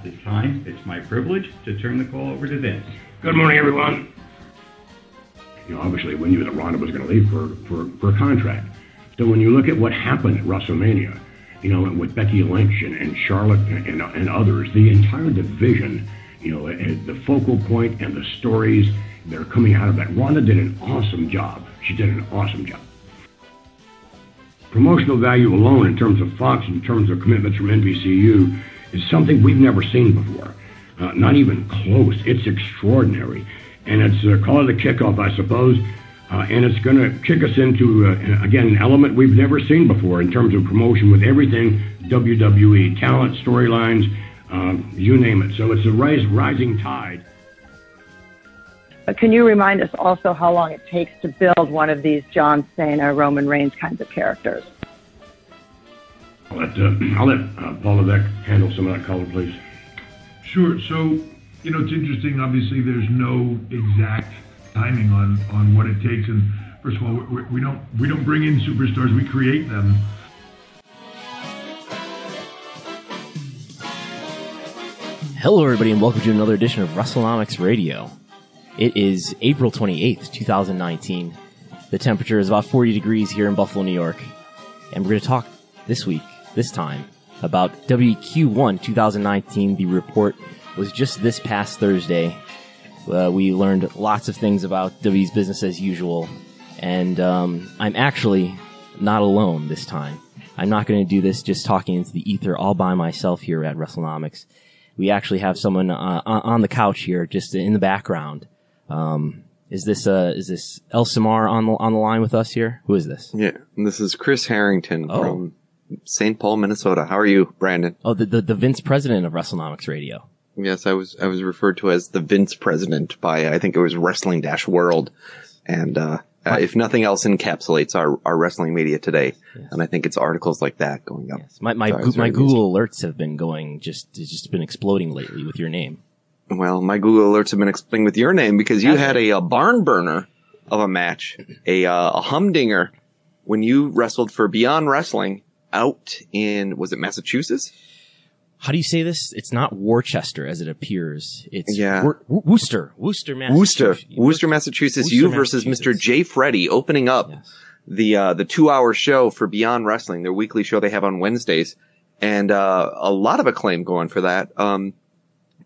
At this time, it's my privilege to turn the call over to Vince. Good morning, everyone. You know, obviously, we knew that Ronda was going to leave for, for, for a contract. So when you look at what happened at WrestleMania, you know, with Becky Lynch and, and Charlotte and, and, and others, the entire division, you know, the focal point and the stories that are coming out of that. Ronda did an awesome job. She did an awesome job. Promotional value alone, in terms of Fox, in terms of commitments from NBCU, is something we've never seen before. Uh, not even close. It's extraordinary. And it's uh, call it a kickoff, I suppose. Uh, and it's going to kick us into, uh, again, an element we've never seen before in terms of promotion with everything WWE, talent, storylines, um, you name it. So it's a rise, rising tide. But can you remind us also how long it takes to build one of these John Cena, Roman Reigns kinds of characters? I'll let, uh, I'll let uh, Paul Levesque handle some of that color, please. Sure. So, you know, it's interesting. Obviously, there's no exact timing on on what it takes. And first of all, we, we don't we don't bring in superstars; we create them. Hello, everybody, and welcome to another edition of WrestleNomics Radio. It is April 28th, 2019. The temperature is about 40 degrees here in Buffalo, New York. And we're going to talk this week, this time, about WQ1 2019. The report was just this past Thursday. Uh, we learned lots of things about W's business as usual. And um, I'm actually not alone this time. I'm not going to do this just talking into the ether all by myself here at WrestleNomics. We actually have someone uh, on the couch here, just in the background. Um, is this uh, is this El Samar on the on the line with us here? Who is this? Yeah, this is Chris Harrington oh. from St. Paul, Minnesota. How are you, Brandon? Oh, the, the the Vince president of WrestleNomics Radio. Yes, I was I was referred to as the Vince president by I think it was Wrestling Dash World, and uh, uh, if nothing else encapsulates our, our wrestling media today, yes. and I think it's articles like that going up. Yes. My my, go- my Google alerts have been going just just been exploding lately with your name. Well, my Google alerts have been exploding with your name because you had a, a, barn burner of a match, a, uh, a humdinger when you wrestled for Beyond Wrestling out in, was it Massachusetts? How do you say this? It's not Worcester as it appears. It's yeah. Wor- Worcester, Worcester, Massachusetts. Worcester, Worcester, Massachusetts. Worcester, you versus Mr. Jay Freddy opening up yes. the uh, the two hour show for Beyond Wrestling, their weekly show they have on Wednesdays, and uh, a lot of acclaim going for that. Um,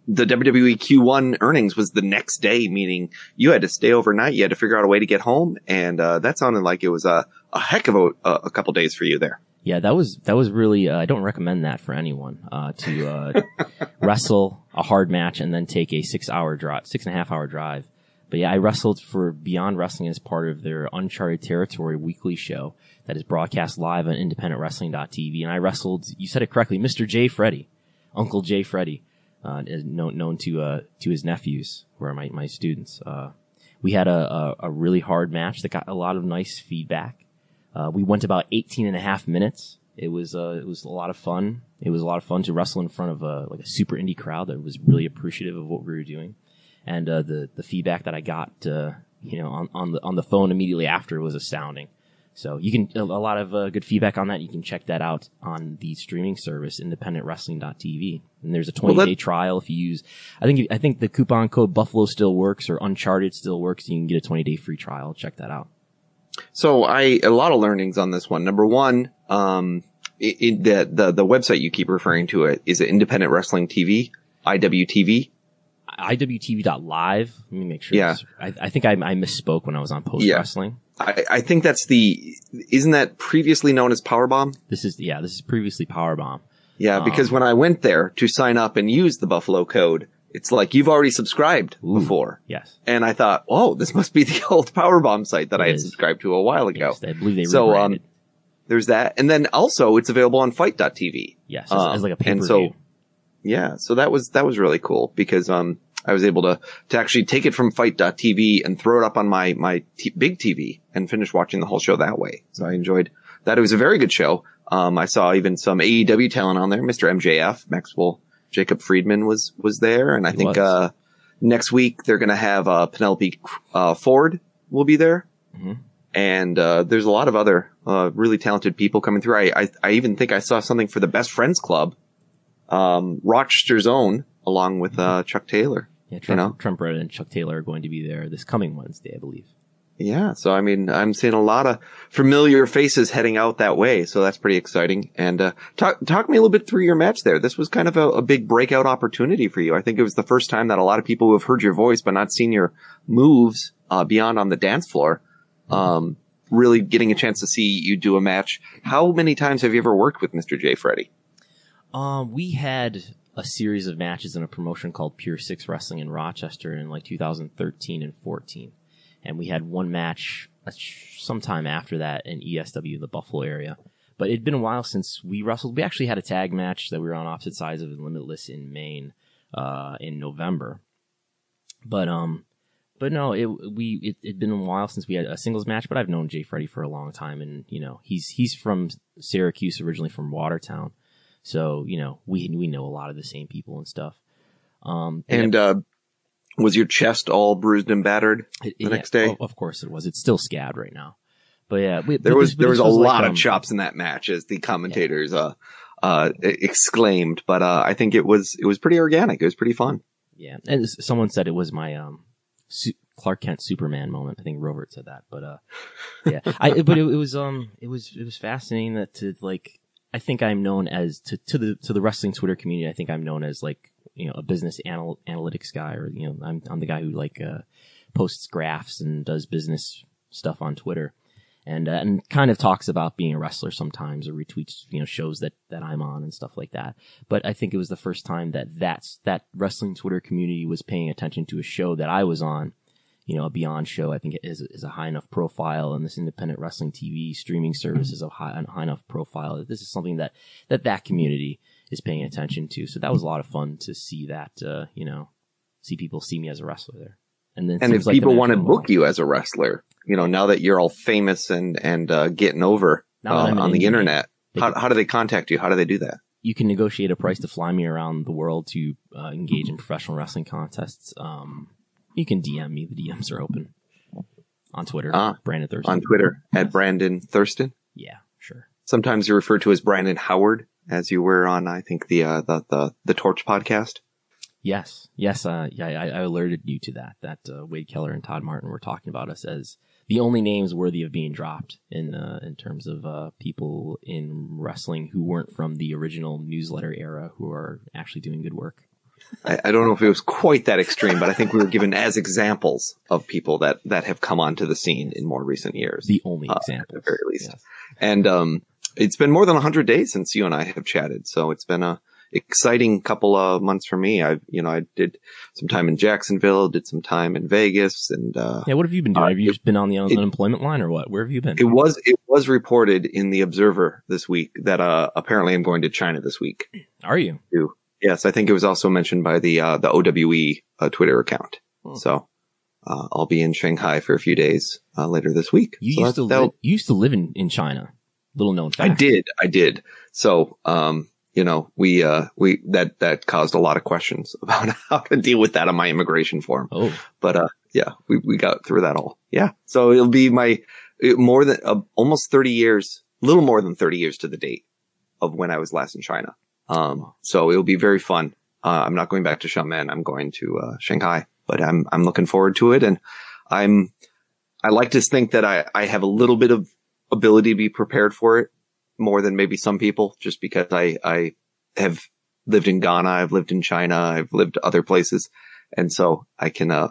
the WWE Q1 earnings was the next day, meaning you had to stay overnight. You had to figure out a way to get home. And, uh, that sounded like it was a, a heck of a, a couple days for you there. Yeah, that was, that was really, uh, I don't recommend that for anyone, uh, to, uh, wrestle a hard match and then take a six hour drive, six and a half hour drive. But yeah, I wrestled for Beyond Wrestling as part of their Uncharted Territory weekly show that is broadcast live on independentwrestling.tv. And I wrestled, you said it correctly, Mr. J. Freddy, Uncle J. Freddy uh, known known to uh, to his nephews, who are my my students. Uh, we had a, a, a really hard match that got a lot of nice feedback. Uh, we went about 18 and a half minutes. It was uh, it was a lot of fun. It was a lot of fun to wrestle in front of a like a super indie crowd that was really appreciative of what we were doing, and uh, the the feedback that I got you know on on the on the phone immediately after was astounding. So you can a lot of uh, good feedback on that. You can check that out on the streaming service independentwrestling.tv. And there's a 20 well, day trial if you use. I think I think the coupon code Buffalo still works or Uncharted still works. You can get a 20 day free trial. Check that out. So I a lot of learnings on this one. Number one, um, it, it, the the the website you keep referring to it is it Independent Wrestling TV, IWTV. IWTV.live. Let me make sure. Yeah. I, I think I, I, misspoke when I was on Post yeah. Wrestling. I, I think that's the, isn't that previously known as Powerbomb? This is, yeah, this is previously Powerbomb. Yeah, um, because when I went there to sign up and use the Buffalo code, it's like you've already subscribed ooh, before. Yes. And I thought, oh, this must be the old Powerbomb site that it I had is. subscribed to a while ago. Yes, I believe they so, um, there's that. And then also it's available on fight.tv. Yes, as, um, as like a pay And so, yeah, so that was, that was really cool because, um, I was able to, to actually take it from fight.tv and throw it up on my, my t- big TV and finish watching the whole show that way. So I enjoyed that. It was a very good show. Um, I saw even some AEW talent on there. Mr. MJF, Maxwell, Jacob Friedman was, was there. And I he think, uh, next week they're going to have, uh, Penelope, uh, Ford will be there. Mm-hmm. And, uh, there's a lot of other, uh, really talented people coming through. I, I, I even think I saw something for the Best Friends Club. um, Rochester's own, along with uh, Chuck Taylor. Yeah, Trent, know? Trent Beretta and Chuck Taylor are going to be there this coming Wednesday, I believe. Yeah, so I mean, I'm seeing a lot of familiar faces heading out that way, so that's pretty exciting. And uh, talk talk me a little bit through your match there. This was kind of a, a big breakout opportunity for you. I think it was the first time that a lot of people who have heard your voice but not seen your moves uh, beyond on the dance floor, um, really getting a chance to see you do a match. How many times have you ever worked with Mr. J. Freddy? Um, we had a series of matches in a promotion called Pure Six Wrestling in Rochester in like 2013 and 14. And we had one match uh, sometime after that in ESW in the Buffalo area. But it'd been a while since we wrestled. We actually had a tag match that we were on opposite sides of Limitless in Maine, uh, in November. But, um, but no, it, we, it, it'd been a while since we had a singles match, but I've known Jay Freddy for a long time. And, you know, he's, he's from Syracuse, originally from Watertown. So, you know, we, we know a lot of the same people and stuff. Um, And uh, was your chest all bruised and battered the yeah, next day? Of, of course it was. It's still scabbed right now. But yeah, we, There but was this- there this was a like, lot um, of chops in that match, as the commentators uh uh exclaimed. But uh, I think it was it was pretty organic. It was pretty fun. Yeah, and someone said it was my um Su- Clark Kent Superman moment. I think Robert said that, but uh, yeah, I but it, it was um it was it was fascinating that to like I think I'm known as to to the to the wrestling Twitter community. I think I'm known as like you know a business anal- analytics guy, or you know I'm I'm the guy who like uh posts graphs and does business stuff on Twitter. And, uh, and kind of talks about being a wrestler sometimes or retweets, you know, shows that, that I'm on and stuff like that. But I think it was the first time that that's, that wrestling Twitter community was paying attention to a show that I was on, you know, a Beyond show. I think it is, is a high enough profile and this independent wrestling TV streaming service is a high, a high enough profile. This is something that, that that community is paying attention to. So that was a lot of fun to see that, uh, you know, see people see me as a wrestler there. And then And if like people want to book you as a wrestler, you know, now that you're all famous and and uh, getting over uh, on the internet, how can- how do they contact you? How do they do that? you can negotiate a price to fly me around the world to uh, engage in professional wrestling contests. Um, you can DM me. The DMs are open on Twitter. Ah, Brandon Thurston On Twitter at Brandon Thurston. Yeah, sure. Sometimes you're referred to as Brandon Howard, as you were on I think the uh, the the the Torch podcast. Yes, yes. Uh, yeah, I, I alerted you to that. That uh, Wade Keller and Todd Martin were talking about us as the only names worthy of being dropped in uh, in terms of uh, people in wrestling who weren't from the original newsletter era who are actually doing good work. I, I don't know if it was quite that extreme, but I think we were given as examples of people that that have come onto the scene in more recent years. The only Uh, example, at the very least. Yes. And um, it's been more than 100 days since you and I have chatted, so it's been a exciting couple of months for me. I, you know, I did some time in Jacksonville, did some time in Vegas, and uh, Yeah, what have you been doing? Uh, have you it- just been on the it- unemployment line or what? Where have you been? it was it was reported in the Observer this week that uh, apparently I'm going to China this week. Are you? Yes, I think it was also mentioned by the uh, the OWE uh, Twitter account. Hmm. So uh, I'll be in Shanghai for a few days uh, later this week. You So used to li- you used to live in, in China. Little known fact. I did, I did. So, um, you know, we, uh, we, that, that caused a lot of questions about how to deal with that on my immigration form. Oh, But, uh, yeah, we, we got through that all. Yeah. So it'll be my, more than, uh, almost 30 years, little more than 30 years to the date of when I was last in China. Um, so it'll be very fun. Uh, I'm not going back to Xiamen. I'm going to, uh, Shanghai, but I'm, I'm looking forward to it. And I'm, I like to think that I, I have a little bit of ability to be prepared for it more than maybe some people, just because I, I have lived in Ghana. I've lived in China. I've lived other places. And so I can, uh,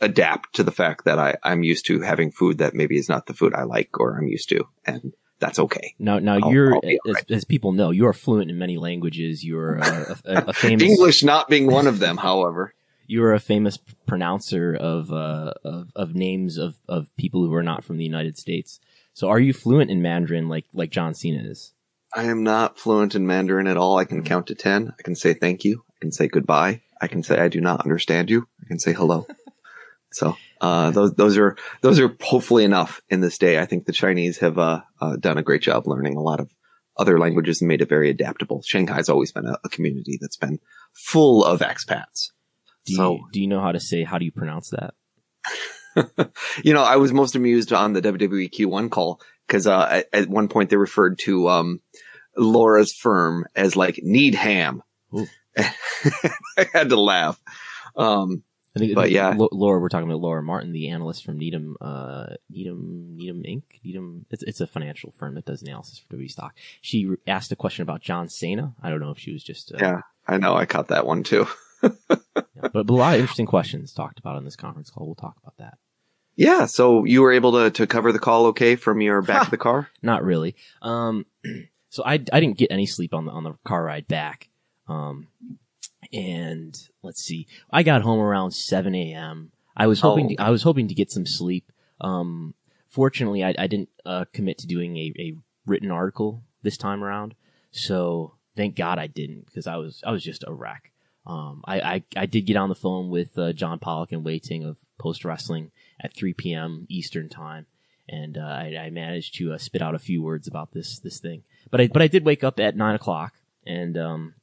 adapt to the fact that I, I'm used to having food that maybe is not the food I like or I'm used to. And that's okay. now now I'll- you're I'll as, as people know you are fluent in many languages. You're a, a, a famous English not being one of them, however. you're a famous pronouncer of uh of, of names of of people who are not from the United States. So are you fluent in Mandarin like like John Cena is? I am not fluent in Mandarin at all. I can count to 10. I can say thank you. I can say goodbye. I can say I do not understand you. I can say hello. so, uh, those, those are, those are hopefully enough in this day. I think the Chinese have, uh, uh, done a great job learning a lot of other languages and made it very adaptable. Shanghai's always been a, a community that's been full of expats. Do you, So- do you know how to say how do you pronounce that? you know, I was most amused on the WWE Q1 call because uh, at, one point they referred to um, Laura's firm as like Needham Ooh. I had to laugh. Um, I think, But yeah. Laura, we're talking about Laura Martin, the analyst from Needham, uh, Needham, Needham Inc. Needham, it's, it's a financial firm that does analysis for W stock. She re- asked a question about John Cena. I don't know if she was just, uh, yeah, I know. I caught that one too. but a lot of interesting questions talked about on this conference call. We'll talk about that. Yeah. So you were able to, to cover the call okay from your back of the car? Not really. Um, so I, I didn't get any sleep on the, on the car ride back. Um, and let's see, I got home around 7 a.m. I was hoping, Oh. to, I was hoping to get some sleep. Um, fortunately, I, I didn't, uh, commit to doing a, a written article this time around. So thank God I didn't because I was, I was just a wreck. Um, I, I, I did get on the phone with, uh, John Pollock and Wai Ting of Post Wrestling at 3 p.m. Eastern time. And, uh, I, I managed to uh, spit out a few words about this, this thing. But I, but I did wake up at nine o'clock and, um,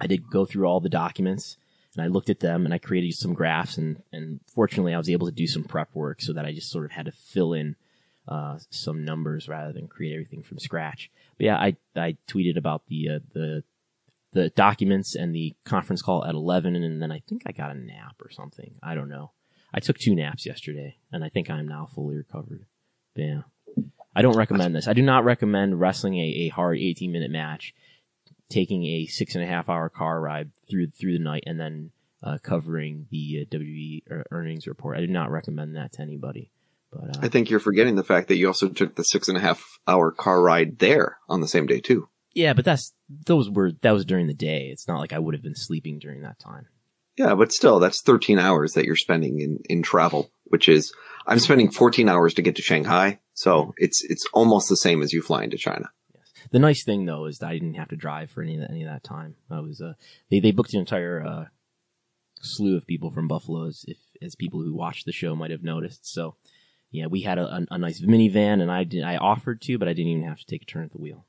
I did go through all the documents and I looked at them and I created some graphs and, and fortunately I was able to do some prep work so that I just sort of had to fill in, uh, some numbers rather than create everything from scratch. But yeah, I, I tweeted about the, uh, the, the documents and the conference call at 11 and then I think I got a nap or something. I don't know. I took two naps yesterday and I think I'm now fully recovered. But yeah. I don't recommend this. I do not recommend wrestling a, a hard 18 minute match, taking a six and a half hour car ride through, through the night and then, uh, covering the uh, WWE earnings report. I do not recommend that to anybody. But, uh, I think you're forgetting the fact that you also took the six and a half hour car ride there on the same day too. Yeah, but that's, those were, that was during the day. It's not like I would have been sleeping during that time. Yeah, but still, that's 13 hours that you're spending in, in travel, which is, I'm spending 14 hours to get to Shanghai. So it's, it's almost the same as you flying to China. The nice thing though is that I didn't have to drive for any of that, any of that time. I was, uh, they, they booked an entire, uh, slew of people from Buffalo as if, as people who watched the show might have noticed. So yeah, we had a, a, a nice minivan and I did, I offered to, but I didn't even have to take a turn at the wheel.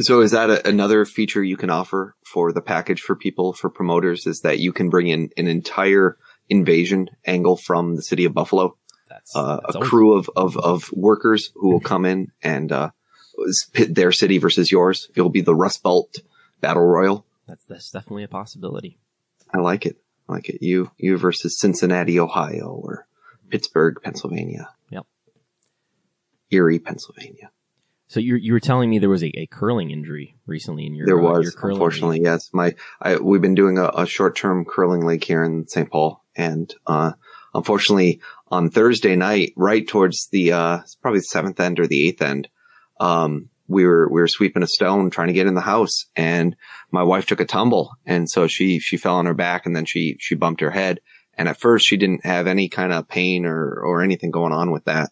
So is that a, another feature you can offer for the package for people, for promoters, is that you can bring in an entire invasion angle from the city of Buffalo, that's, uh, that's a always- crew of, of, of workers who will come in and, uh, pit their city versus yours. It'll be the Rust Belt Battle Royal. that's, that's definitely a possibility. I like it. I like it. You, you versus Cincinnati, Ohio or Pittsburgh, Pennsylvania. Yep. Erie, Pennsylvania. So you you were telling me there was a, a curling injury recently in your There uh, your was, curling unfortunately, yes. My, I, we've been doing a, a short-term curling league here in St. Paul, and uh, unfortunately, on Thursday night, right towards the uh, probably the seventh end or the eighth end, um, we were we were sweeping a stone trying to get in the house, and my wife took a tumble, and so she she fell on her back, and then she she bumped her head, and at first she didn't have any kind of pain or or anything going on with that.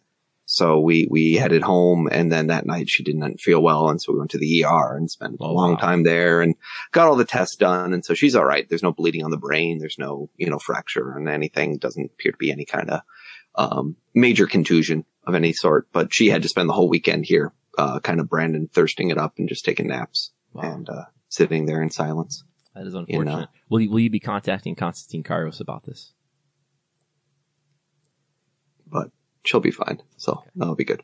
So we, we headed home and then that night she didn't feel well. And so we went to the ER and spent a Oh, long wow. time there and got all the tests done. And so she's all right. There's no bleeding on the brain. There's no, you know, fracture and anything. Doesn't appear to be any kind of, um, major contusion of any sort, but she had to spend the whole weekend here, uh, kind of Brandon thirsting it up and just taking naps Wow. and, uh, sitting there in silence. That is unfortunate. Will you will you be contacting Constantine Kairos about this? but she'll be fine. So that'll be good.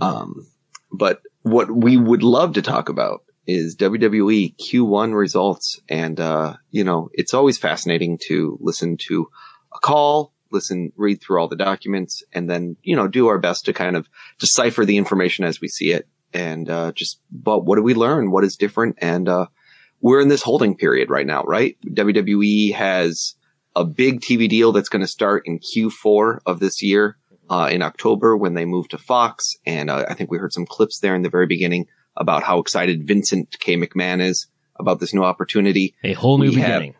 Um, but what we would love to talk about is WWE Q1 results. And, uh, you know, it's always fascinating to listen to a call, listen, read through all the documents and then, you know, do our best to kind of decipher the information as we see it. And, uh, just, but what do we learn? What is different? And, uh, we're in this holding period right now, right? WWE has a big TV deal that's going to start in Q4 of this year, uh, in October when they move to Fox. And uh, I think we heard some clips there in the very beginning about how excited Vincent K. McMahon is about this new opportunity, A whole new We beginning.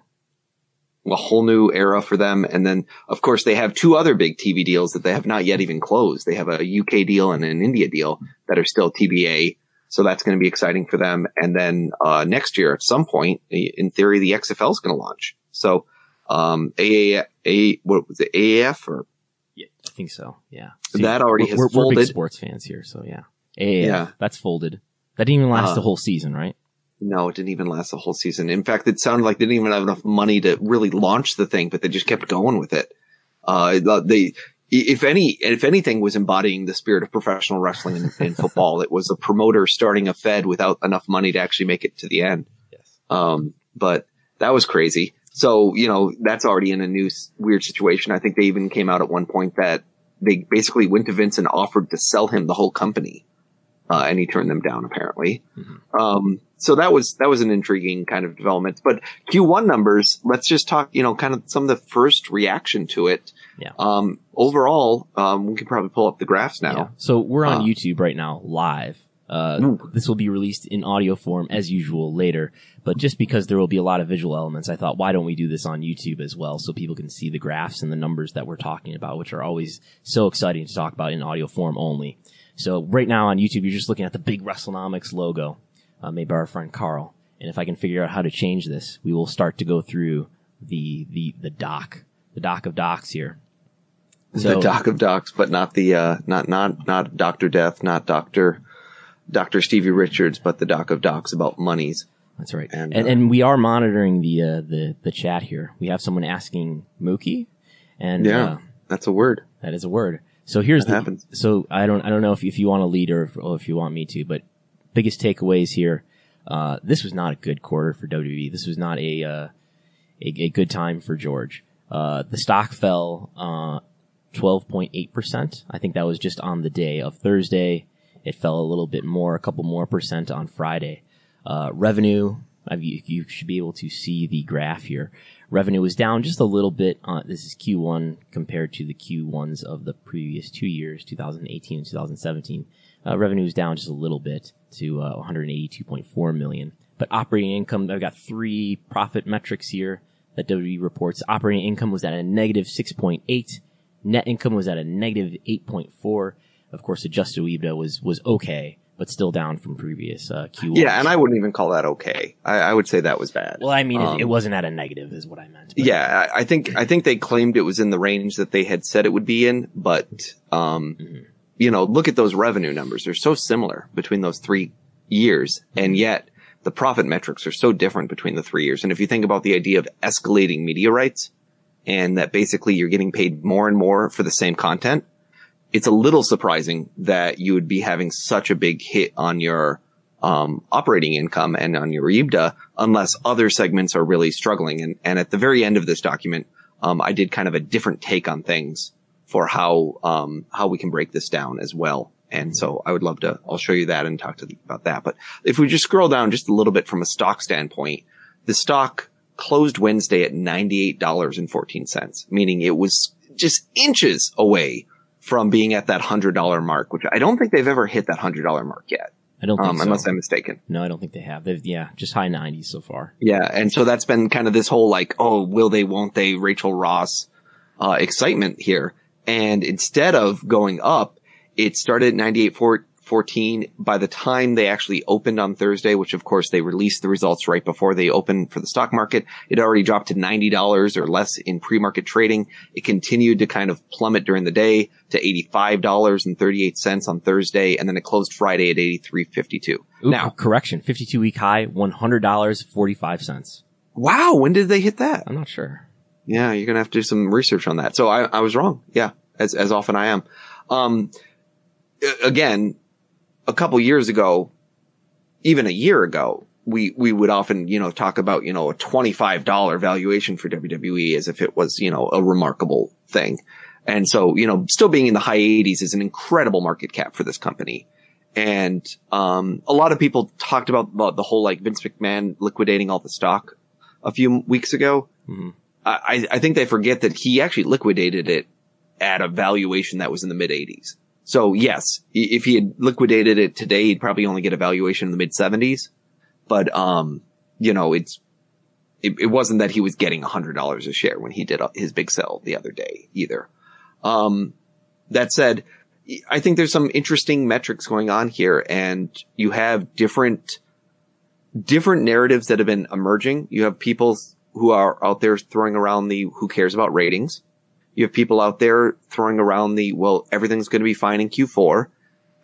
a whole new era for them. And then, of course, they have two other big TV deals that they have not yet even closed. They have a UK deal and an India deal that are still TBA. So that's going to be exciting for them. And then, uh, next year at some point, in theory, the XFL is going to launch. So, um, AA, A, what was it, AAF or Yeah, I think so. Yeah. That already we're, has we're, we're big folded. sports fans here, so yeah. AAF, Yeah. that's folded. That didn't even last Uh, the whole season, right? No, it didn't even last the whole season. In fact, it sounded like they didn't even have enough money to really launch the thing, but they just kept going with it. Uh, they, if any, if anything was embodying the spirit of professional wrestling in, in football, it was a promoter starting a fed without enough money to actually make it to the end. Yes. Um, but that was crazy. So, you know, that's already in a new weird situation. I think they even came out at one point that they basically went to Vince and offered to sell him the whole company. Uh, and he turned them down apparently. Um, so that was, that was an intriguing kind of development, but Q1 numbers, let's just talk, you know, kind of some of the first reaction to it. Yeah. Um, overall, um, we can probably pull up the graphs now. Yeah. So we're on Uh, YouTube right now, live. Uh, this will be released in audio form as usual later, but just because there will be a lot of visual elements, I thought, why don't we do this on YouTube as well so people can see the graphs and the numbers that we're talking about, which are always so exciting to talk about in audio form only. So right now on YouTube, you're just looking at the big WrestleNomics logo, uh, made by our friend Carl. And if I can figure out how to change this, we will start to go through the, the, the doc, the doc of docs here. the doc of docs, but not the, uh, not, not, not Dr. Death, not Dr. Dr. Stevie Richards, but the doc of docs about monies. That's right. And, And uh, and, we are monitoring the uh, the the chat here. We have someone asking Mookie, and Yeah, uh, that's a word. that is a word. So here's That the happens. so I don't I don't know if if you want to lead or if, or if you want me to, but biggest takeaways here. Uh, this was not a good quarter for WWE. This was not a uh, a, a good time for George. Uh, the stock fell uh, 12.8%. I think that was just on the day of Thursday. It fell a little bit more, a couple more percent on Friday. Uh, revenue, uh, you, should be able to see the graph here. Revenue was down just a little bit. Uh, this is Q1 compared to the Q1s of the previous two years, 2018 and 2017. Uh, revenue was down just a little bit to uh, 182.4 million. But operating income, I've got three profit metrics here that WWE reports. Operating income was at a negative 6.8. Net income was at a negative 8.4. Of course, adjusted EBITDA was, was okay, but still down from previous, uh, Q1. Yeah, and I wouldn't even call that okay. I, I would say that was bad. well, I mean, Um, it, it wasn't at a negative is what I meant. but- yeah, I, I think I think they claimed it was in the range that they had said it would be in, but um, Mm-hmm. you know, look at those revenue numbers; they're so similar between those three years, and yet the profit metrics are so different between the three years. And if you think about the idea of escalating media rights, and that basically you're getting paid more and more for the same content, it's a little surprising that you would be having such a big hit on your um, operating income and on your EBITDA unless other segments are really struggling. And, and at the very end of this document, um, I did kind of a different take on things for how um, how we can break this down as well. And so I would love to. I'll show you that and talk to about that. But if we just scroll down just a little bit from a stock standpoint, the stock closed Wednesday at ninety eight dollars and fourteen cents, meaning it was just inches away from being at that hundred dollar mark, which I don't think they've ever hit that hundred dollar mark yet, I don't think um, so. unless I'm mistaken. no, I don't think they have. They've, yeah, just high 90s so far. Yeah, and so that's been kind of this whole like, oh, will they, won't they, Rachel Ross uh, excitement here. And instead of going up, it started at 98.14. By the time they actually opened on Thursday, which of course they released the results right before they opened for the stock market, it already dropped to $90 or less in pre-market trading. It continued to kind of plummet during the day to $85.38 on Thursday, and then it closed Friday at 83.52. Ooh, Now, correction, 52 week high, $100.45. wow, when did they hit that? I'm not sure. Yeah, you're gonna have to do some research on that. So I, I was wrong. Yeah, as as often I am. Um, again, a couple years ago, even a year ago, we we would often you know talk about you know a twenty five dollar valuation for WWE as if it was you know a remarkable thing. And so you know, still being in the high eighties is an incredible market cap for this company. And um, a lot of people talked about, about the whole like Vince McMahon liquidating all the stock a few weeks ago. Mhm. I, I think they forget that he actually liquidated it at a valuation that was in the mid 80s. So yes, if he had liquidated it today, he'd probably only get a valuation in the mid 70s. But, um, you know, it's, it, it wasn't that he was getting $100 a share when he did uh, his big sell the other day either. Um, that said, I think there's some interesting metrics going on here and you have different, different narratives that have been emerging. You have people who are out there throwing around the who cares about ratings. You have people out there throwing around the, well, everything's going to be fine in Q4.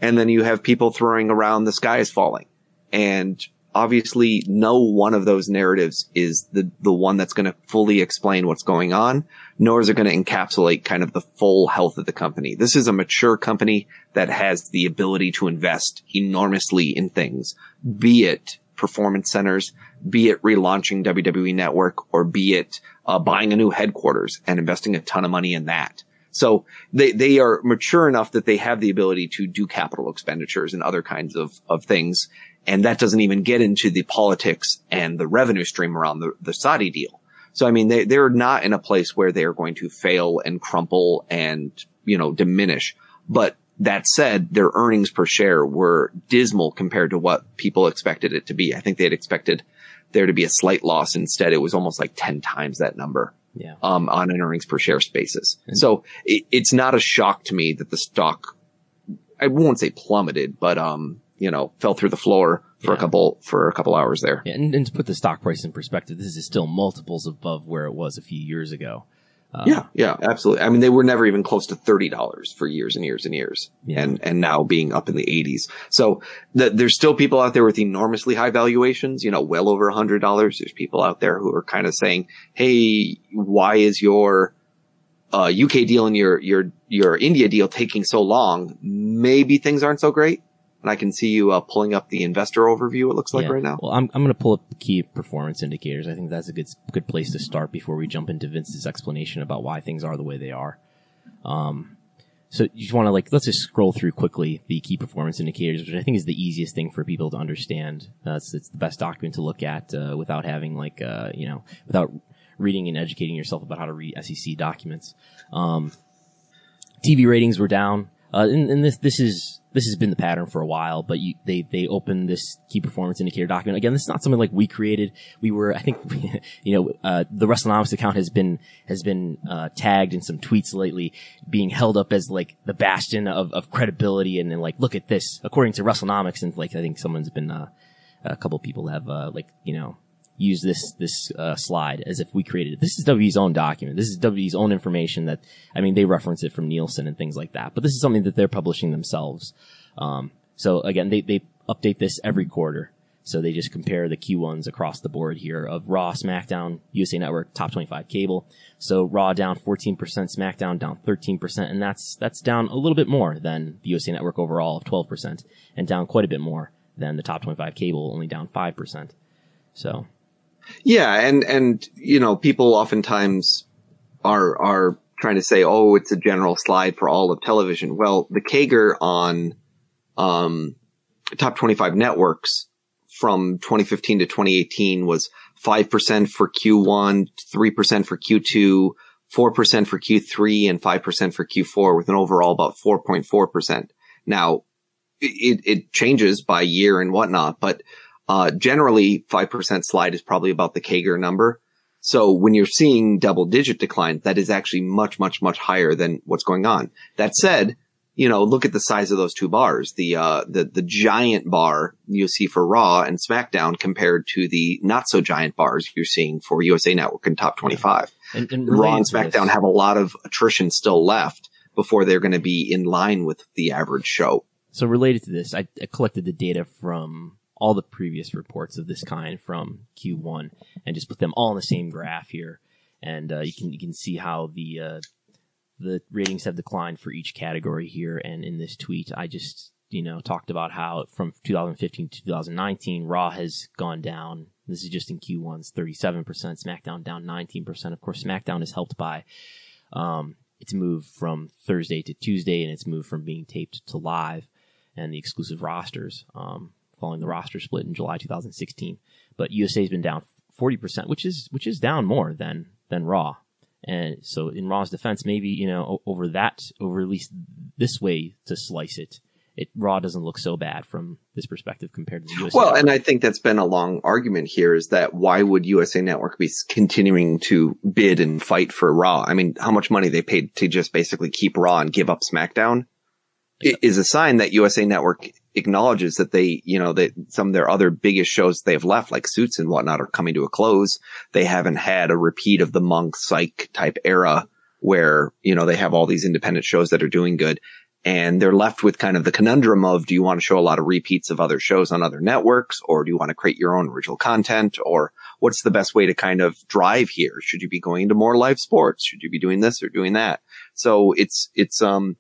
And then you have people throwing around the sky is falling. And obviously no one of those narratives is the, the one that's going to fully explain what's going on, nor is it going to encapsulate kind of the full health of the company. This is a mature company that has the ability to invest enormously in things, be it performance centers, be it relaunching WWE Network or be it uh, buying a new headquarters and investing a ton of money in that. So they, they are mature enough that they have the ability to do capital expenditures and other kinds of, of things. And that doesn't even get into the politics and the revenue stream around the, the Saudi deal. So, I mean, they, they're not in a place where they are going to fail and crumple and, you know, diminish. But that said, their earnings per share were dismal compared to what people expected it to be. I think they had expected there to be a slight loss. Instead, it was almost like 10 times that number. Yeah. Um, on an earnings per share basis. So it, it's not a shock to me that the stock, I won't say plummeted, but, um, you know, fell through the floor for a couple, for a couple hours there. Yeah, and, and to put the stock price in perspective, this is still multiples above where it was a few years ago. Uh, Yeah, yeah, absolutely. I mean, they were never even close to thirty dollars for years and years and years, Yeah. and and now being up in the eighties. So the, there's still people out there with enormously high valuations. You know, well over a hundred dollars. There's people out there who are kind of saying, "Hey, why is your uh, UK deal and your your your India deal taking so long? Maybe things aren't so great." And I can see you uh, pulling up the investor overview. It looks like Yeah. right now. Well, I'm, I'm going to pull up the key performance indicators. I think that's a good good place to start before we jump into Vince's explanation about why things are the way they are. Um, so you just want to like let's just scroll through quickly the key performance indicators, which I think is the easiest thing for people to understand. Uh, it's, it's the best document to look at uh, without having like uh, you know without reading and educating yourself about how to read SEC documents. Um, TV ratings were down. Uh, and, and this, this is, this has been the pattern for a while, but you, they, they opened this key performance indicator document. Again, this is not something like we created. We were, I think, you know, uh, the WrestleNomics account has been, has been, uh, tagged in some tweets lately being held up as like the bastion of, of credibility and then like, look at this, according to WrestleNomics. And like, I think someone's been, uh, a couple people have, uh, like, you know, use this this uh, slide as if we created it. This is WWE's own document. This is WWE's own information that I mean they reference it from Nielsen and things like that. But this is something that they're publishing themselves. Um, so again, they they update this every quarter. So they just compare the Q1s across the board here of Raw, SmackDown, USA Network, Top 25 cable. So Raw down 14%, SmackDown down 13%, and that's that's down a little bit more than the USA Network overall of 12%, and down quite a bit more than the Top 25 cable, only down 5%. So Yeah, and and you know, people oftentimes are are trying to say, "Oh, it's a general slide for all of television." Well, the CAGR on um, top 25 networks from 2015 to 2018 was 5% for Q1, 3% for Q2, 4% for Q3, and 5% for Q4 with an overall about 4.4%. Now, it, it changes by year and whatnot, but uh, generally 5% slide is probably about the CAGR number. So when you're seeing double digit declines, that is actually much, much, much higher than what's going on. That said, you know, look at the size of those two bars. The, uh, the, the giant bar you see for Raw and SmackDown compared to the not so giant bars you're seeing for USA Network and Top 25. and, and Raw and SmackDown have a lot of attrition still left before they're going to be in line with the average show. So related to this, I, I collected the data from all the previous reports of this kind from Q1 and just put them all in the same graph here. And uh, you can you can see how the uh, the ratings have declined for each category here. And in this tweet, I just you know talked about how from 2015 to 2019, Raw has gone down. This is just in Q1's 37%, SmackDown down 19%. Of course, SmackDown is helped by um, its move from Thursday to Tuesday and its move from being taped to live and the exclusive rosters um, following the roster split in July 2016. But USA's been down 40%, which is which is down more than than Raw. And so in Raw's defense, maybe you know over that, over at least this way to slice it, it Raw doesn't look so bad from this perspective compared to the USA. Well, and I think that's been a long argument here is that why would USA Network be continuing to bid and fight for Raw? I mean, how much money they paid to just basically keep Raw and give up SmackDown i- is a sign that USA Network acknowledges that they, you know, that some of their other biggest shows they have left, like Suits and whatnot, are coming to a close. They haven't had a repeat of the Monk Psych type era where, you know, they have all these independent shows that are doing good. And they're left with kind of the conundrum of do you want to show a lot of repeats of other shows on other networks or do you want to create your own original content or what's the best way to kind of drive here? Should you be going into more live sports? Should you be doing this or doing that? So it's it's um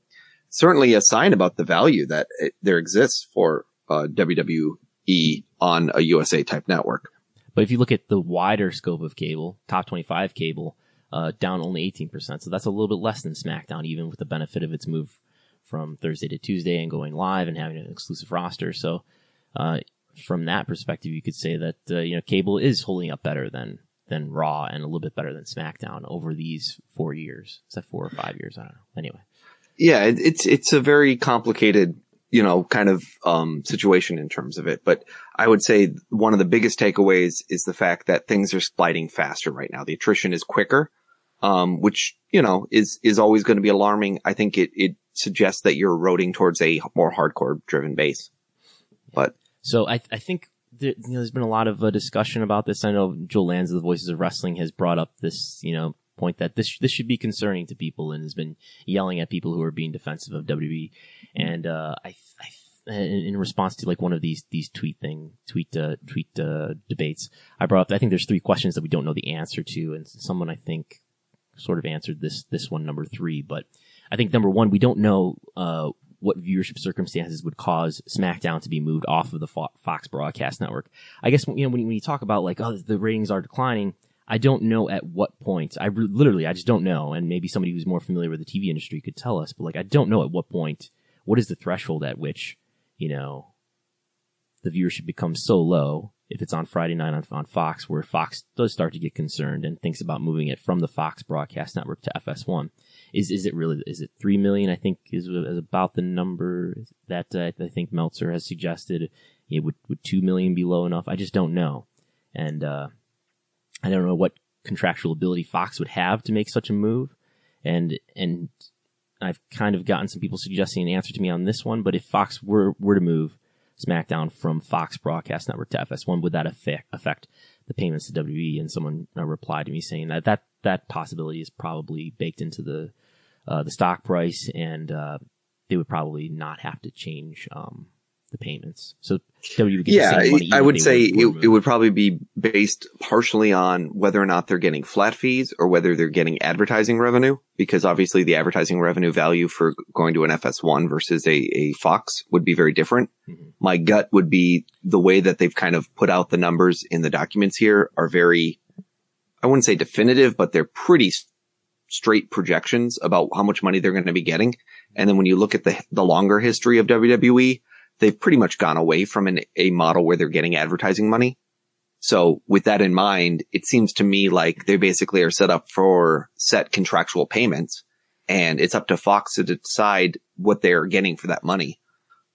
certainly a sign about the value that it, there exists for uh, WWE on a USA type network But if you look at the wider scope of cable, top 25 cable, uh, down only 18%. So that's a little bit less than SmackDown, even with the benefit of its move from Thursday to Tuesday and going live and having an exclusive roster. So, uh, from that perspective, you could say that, uh, you know, cable is holding up better than, than Raw and a little bit better than SmackDown over these four years. Is that four or five years? I don't know. Anyway. Yeah, it, it's it's a very complicated, you know, kind of um, situation in terms of it. But I would say one of the biggest takeaways is the fact that things are sliding faster right now. The attrition is quicker, um, which you know is is always going to be alarming. I think it it suggests that you're eroding towards a more hardcore driven base. But So I, I think you know, there's been a lot of uh, discussion about this. I know Joel Lanza, the Voices of Wrestling, has brought up this, you know, point that this this should be concerning to people and has been yelling at people who are being defensive of WWE. And uh, I, I in, response to like one of these these tweet thing tweet uh, tweet uh, debates, I brought up. I think there's three questions that we don't know the answer to, and someone I think sort of answered this this one number three, but I think number one, we don't know uh, what viewership circumstances would cause SmackDown to be moved off of the Fox broadcast network. I guess you know when, when you talk about like oh the ratings are declining, I don't know at what point. I re- literally I just don't know, and maybe somebody who's more familiar with the TV industry could tell us. But like I don't know at what point. What is the threshold at which you know the viewership becomes so low if it's on Friday night on, on Fox, where Fox does start to get concerned and thinks about moving it from the Fox broadcast network to FS1. Is is it really? Is it three million? I think is, is about the number that uh, I think Meltzer has suggested. Would would two million be low enough? I just don't know, and uh, I don't know what contractual ability Fox would have to make such a move, and and I've kind of gotten some people suggesting an answer to me on this one. But if Fox were were to move SmackDown from Fox Broadcast Network to FS1, would that affect affect the payments to WWE? And someone uh, replied to me saying that that that possibility is probably baked into the uh, the stock price, and uh, they would probably not have to change um, the payments. So WWE would yeah, the same money. I would say it, it would probably be based partially on whether or not they're getting flat fees or whether they're getting advertising revenue, because obviously the advertising revenue value for going to an FS1 versus a, a Fox would be very different. Mhm. My gut would be the way that they've kind of put out the numbers in the documents here are very, I wouldn't say definitive, but they're pretty straight projections about how much money they're going to be getting. And then when you look at the, the longer history of WWE, they've pretty much gone away from an, a model where they're getting advertising money. So with that in mind, it seems to me like they basically are set up for set contractual payments and it's up to Fox to decide what they're getting for that money.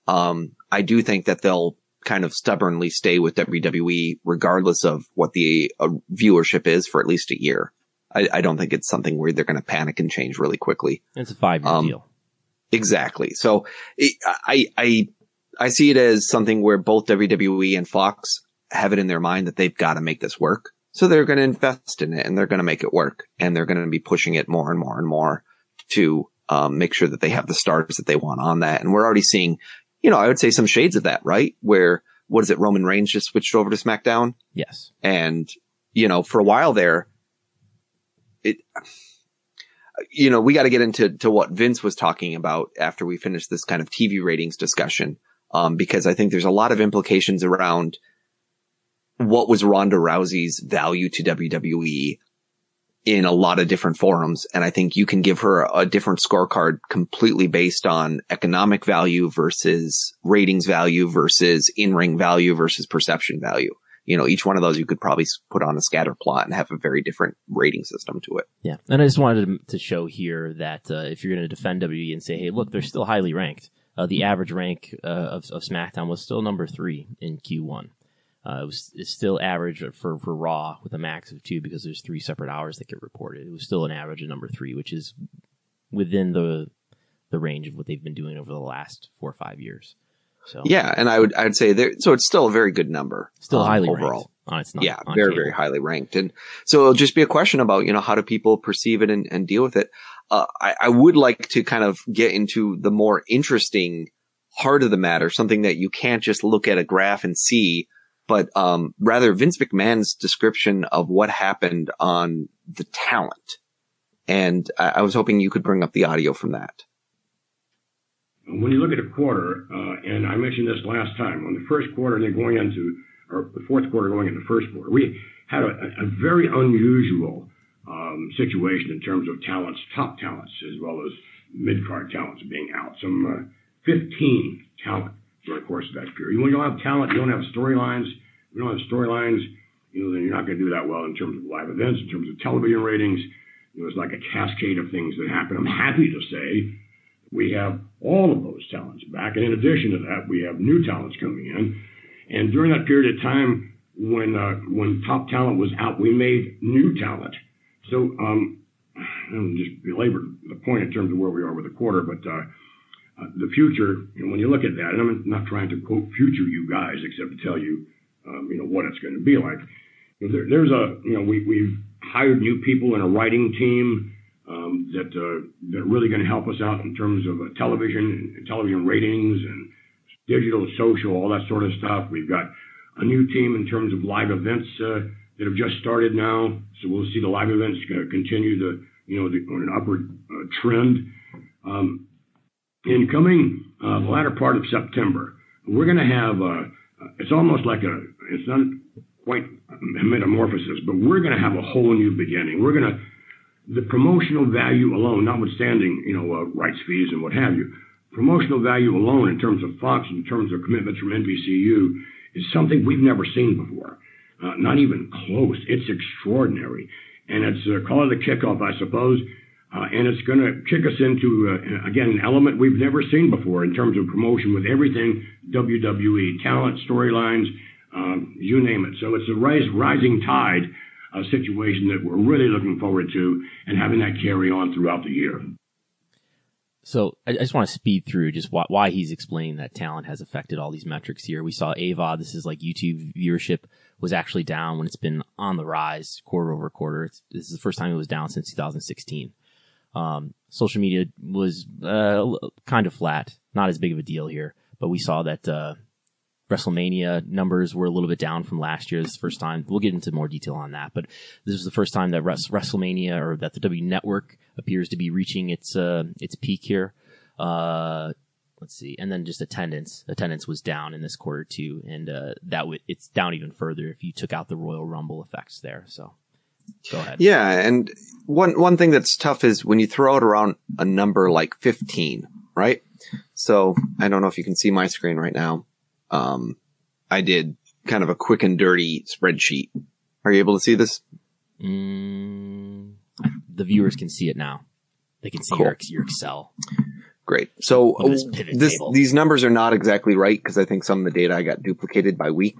Um, I do think that they'll kind of stubbornly stay with WWE regardless of what the uh, viewership is for at least a year. I, I don't think it's something where they're going to panic and change really quickly. It's a five year um, deal. Exactly. So it, I, I, I see it as something where both WWE and Fox have it in their mind that they've got to make this work. So they're going to invest in it and they're going to make it work and they're going to be pushing it more and more and more to um, make sure that they have the stars that they want on that. And we're already seeing, you know, I would say some shades of that, right? Where what is it? Roman Reigns just switched over to SmackDown Yes. and you know for a while there it you know we got to get into to what vince was talking about after we finish this kind of tv ratings discussion um because i think there's a lot of implications around what was ronda rousey's value to wwe in a lot of different forums. And i think you can give her a different scorecard completely based on economic value versus ratings value versus in-ring value versus perception value. You know, each one of those you could probably put on a scatter plot and have a very different rating system to it. Yeah, and I just wanted to, show here that uh, if you're going to defend WWE and say, "Hey, look, they're still highly ranked," uh, the average rank uh, of, of SmackDown was still number three in Q1. Uh, it was it's still average for for Raw with a max of two because there's three separate hours that get reported. It was still an average of number three, which is within the the range of what they've been doing over the last four or five years. So Yeah, and I would I would say there. So it's still a very good number. still um, highly overall. ranked on yeah, on very cable. very highly ranked, and so it'll just be a question about you know how do people perceive it and, and deal with it. Uh, I, I would like to kind of get into the more interesting heart of the matter, something that you can't just look at a graph and see, but um, rather Vince McMahon's description of what happened on the talent. And I, I was hoping you could bring up the audio from that. when you look at a quarter, uh, and I mentioned this last time, on the first quarter, they're going into or the fourth quarter going into the first quarter, we had a, a very unusual um, situation in terms of talents, top talents, as well as mid-card talents being out. Some uh, 15 talent during the course of that period. When you don't have talent, you don't have storylines. You don't have storylines, you know, then you're not going to do that well in terms of live events, in terms of television ratings. It was like a cascade of things that happened. I'm happy to say we have all of those talents back. And in addition to that, we have new talents coming in. And during that period of time when uh, when top talent was out, we made new talent. So um, just belabor the point in terms of where we are with the quarter, but uh, uh, the future. When you look at that, and I'm not trying to quote future you guys, except to tell you, um, what it's going to be like. We've hired new people in a writing team um, that uh, that are really going to help us out in terms of television ratings and digital, social, all that sort of stuff. We've got a new team in terms of live events that have just started now, so we'll see the live events uh, continue to you know the, on an upward uh, trend. Um, in coming uh, the latter part of September, we're going to have uh, it's almost like a it's not quite a metamorphosis, but we're going to have a whole new beginning. We're going to the promotional value alone, notwithstanding, you know, uh, rights fees and what have you, promotional value alone in terms of Fox, in terms of commitments from NBCU, is something we've never seen before. Uh, not even close. It's extraordinary. And it's uh, call it kickoff, I suppose. Uh, and it's going to kick us into, uh, again, an element we've never seen before in terms of promotion with everything WWE, talent, storylines, um, you name it. So it's a rise, rising tide a situation that we're really looking forward to and having that carry on throughout the year. So I just want to speed through just why, why, he's explaining that talent has affected all these metrics here. We saw AVOD. This is like YouTube viewership was actually down when it's been on the rise quarter over quarter. It's, this is the first time it was down since 2016. Um, social media was uh, kind of flat, not as big of a deal here, but we saw that uh, WrestleMania numbers were a little bit down from last year. This first time. We'll get into more detail on that, but this is the first time that WrestleMania or that the W Network appears to be reaching its uh, its peak here. Uh, let's see, and then just attendance. Attendance was down in this quarter too, and uh, that w- it's down even further if you took out the Royal Rumble effects there. So. Go ahead. Yeah, and one one thing that's tough is when you throw out around a number like 15, right? So I don't know if you can see my screen right now um, I did kind of a quick and dirty spreadsheet. Are you able to see this? Mm, the viewers can see it now. They can see cool. your, your Excel. Great. So this, these numbers are not exactly right because I think some of the data I got duplicated by week.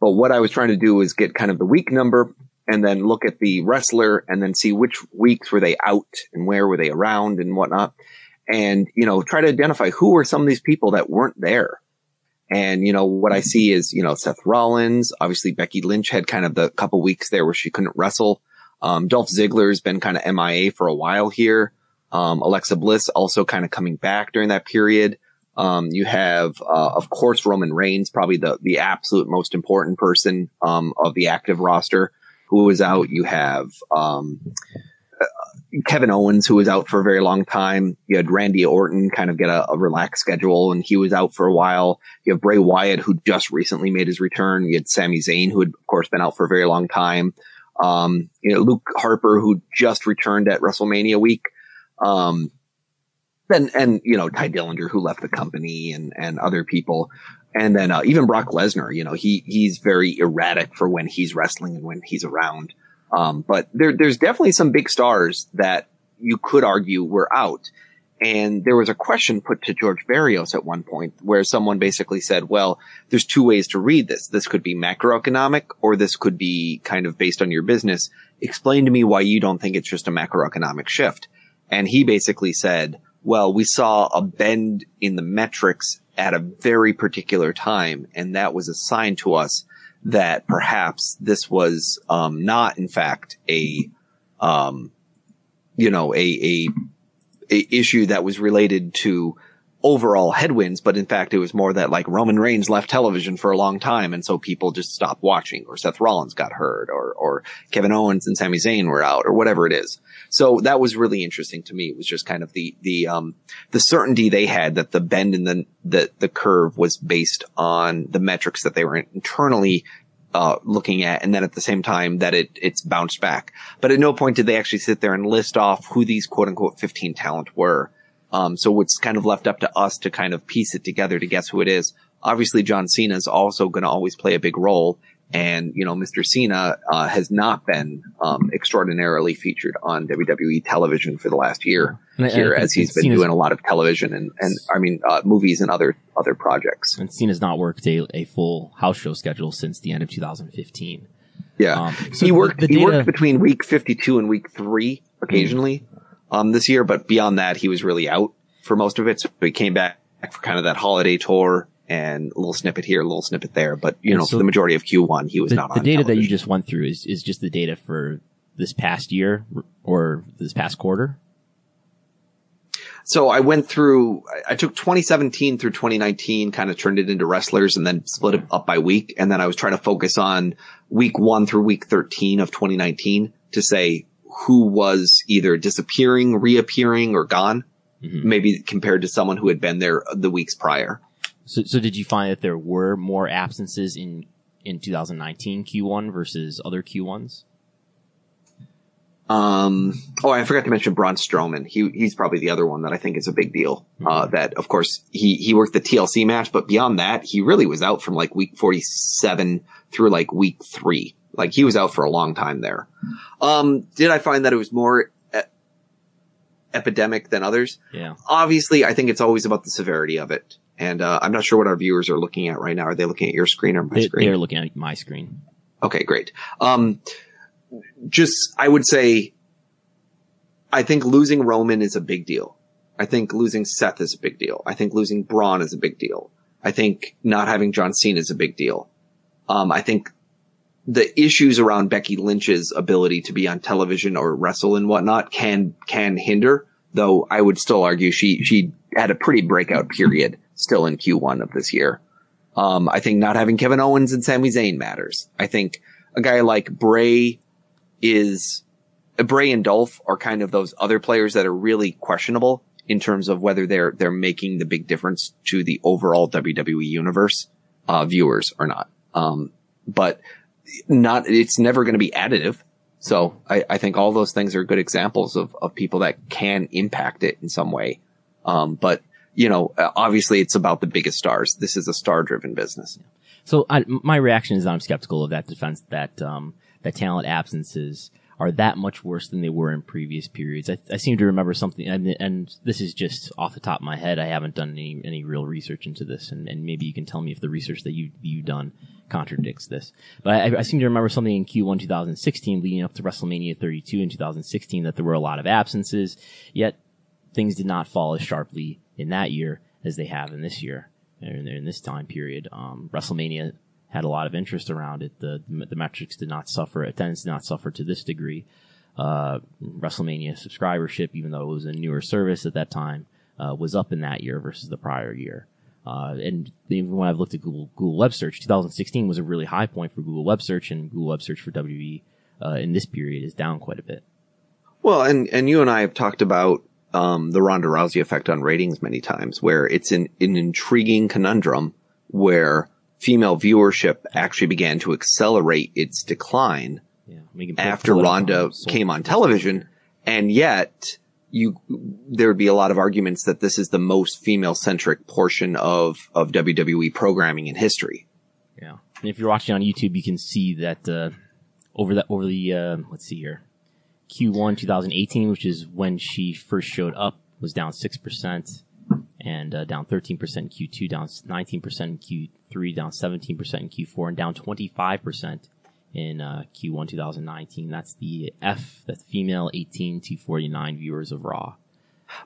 But what I was trying to do is get kind of the week number and then look at the wrestler and then see which weeks were they out and where were they around and whatnot. And, you know, try to identify who were some of these people that weren't there. And, you know, what I see is, you know, Seth Rollins, obviously Becky Lynch had kind of the couple weeks there where she couldn't wrestle. Um, Dolph Ziggler's been kind of MIA for a while here. Um, Alexa Bliss also kind of coming back during that period. Um, you have, uh, of course, Roman Reigns, probably the, the absolute most important person, um, of the active roster who was out. You have, um, Kevin Owens, who was out for a very long time. You had Randy Orton kind of get a, a, relaxed schedule and he was out for a while. You have Bray Wyatt, who just recently made his return. You had Sami Zayn, who had, of course, been out for a very long time. Um, you know, Luke Harper, who just returned at WrestleMania week. Um, and, and, you know, Tye Dillinger, who left the company and, and other people. And then, uh, even Brock Lesnar, you know, he, he's very erratic for when he's wrestling and when he's around. Um, but there, there's definitely some big stars that you could argue were out. And there was a question put to George Barrios at one point where someone basically said, well, there's two ways to read this. This could be macroeconomic or this could be kind of based on your business. Explain to me why you don't think it's just a macroeconomic shift. And he basically said, well, we saw a bend in the metrics at a very particular time. And that was a sign to us that perhaps this was um, not, in fact, a um, you know a, a a issue that was related to overall headwinds, but in fact it was more that like Roman Reigns left television for a long time and so people just stopped watching or Seth Rollins got hurt or, or Kevin Owens and Sami Zayn were out or whatever it is. So that was really interesting to me. It was just kind of the, the, um, the certainty they had that the bend in the, the, the curve was based on the metrics that they were internally uh, looking at, and then at the same time that it it's bounced back. But at no point did they actually sit there and list off who these quote unquote 15 talent were. Um, so it's kind of left up to us to kind of piece it together to guess who it is. Obviously, John Cena is also going to always play a big role. And, you know, Mr. Cena, uh, has not been, um, extraordinarily featured on WWE television for the last year I- I here think as he's been Cena's- doing a lot of television and, and, I mean, uh, movies and other, other projects. And Cena's not worked a, a full house show schedule since the end of 2015. Yeah. Um, so he the- worked, the he data- worked between week 52 and week three occasionally, um, this year, but beyond that, he was really out for most of it. So he came back for kind of that holiday tour and a little snippet here, a little snippet there. But, you know, so for the majority of Q1, he was The, not the data that you just went through is, is just the data for this past year or this past quarter. So I went through, I- I took 2017 through 2019, kind of turned it into wrestlers and then split it up by week. And then I was trying to focus on week one through week 13 of 2019 to say who was either disappearing, reappearing or gone, maybe compared to someone who had been there the weeks prior. So, so did you find that there were more absences in, in 2019 Q1 versus other Q1s? Um, oh, I forgot to mention Braun Strowman. He, he's probably the other one that I think is a big deal. Uh, that of course he, he worked the TLC match, but beyond that, he really was out from like week 47 through like week three. Like he was out for a long time there. Um, did I find that it was more e- epidemic than others? Yeah. Obviously, I think it's always about the severity of it. And, uh, I'm not sure what our viewers are looking at right now. Are they looking at your screen or my They, screen? they're looking at my screen. Okay, great. Um, just, I would say, I think losing Roman is a big deal. I think losing Seth is a big deal. I think losing Braun is a big deal. I think not having John Cena is a big deal. Um, I think the issues around Becky Lynch's ability to be on television or wrestle and whatnot can, can hinder, though I would still argue she, she had a pretty breakout period still in Q1 of this year. Um, I think not having Kevin Owens and Sami Zayn matters. I think a guy like Bray is Bray and Dolph are kind of those other players that are really questionable in terms of whether they're they're making the big difference to the overall WWE universe uh, viewers or not. Um, but not it's never going to be additive. So I, I think all those things are good examples of of people that can impact it in some way. Um, but you know, obviously it's about the biggest stars. This is a star driven business. So I, my reaction is I'm skeptical of that defense that um, that talent absences are that much worse than they were in previous periods. I, I seem to remember something, and, and this is just off the top of my head. I haven't done any any real research into this, and, and maybe you can tell me if the research that you you've done contradicts this. But I, I seem to remember something in Q1 2016 leading up to WrestleMania 32 in 2016 that there were a lot of absences, yet things did not fall as sharply in that year as they have in this year in, in this time period. Um, WrestleMania had a lot of interest around it. The the metrics did not suffer. Attendance did not suffer to this degree. Uh, WrestleMania subscribership, even though it was a newer service at that time, uh, was up in that year versus the prior year. Uh, and even when I've looked at Google, Google Web Search, 2016 was a really high point for Google Web Search, and Google Web Search for WWE uh, in this period is down quite a bit. Well, and, and you and I have talked about um, the Ronda Rousey effect on ratings many times, where it's an, an intriguing conundrum where female viewership actually began to accelerate its decline Yeah, we after pull it up Ronda came on television, and yet you there would be a lot of arguments that this is the most female centric portion of of WWE programming in history. Yeah. And if you're watching on YouTube, you can see that uh, over the over the uh, let's see here, Q1 2018, which is when she first showed up, was down six percent, and uh, down 13 percent in Q2, down 19 percent in Q3, down 17 percent in Q4, and down 25 percent in uh, Q1 2019. That's the F, that's female 18 to 49 viewers of Raw.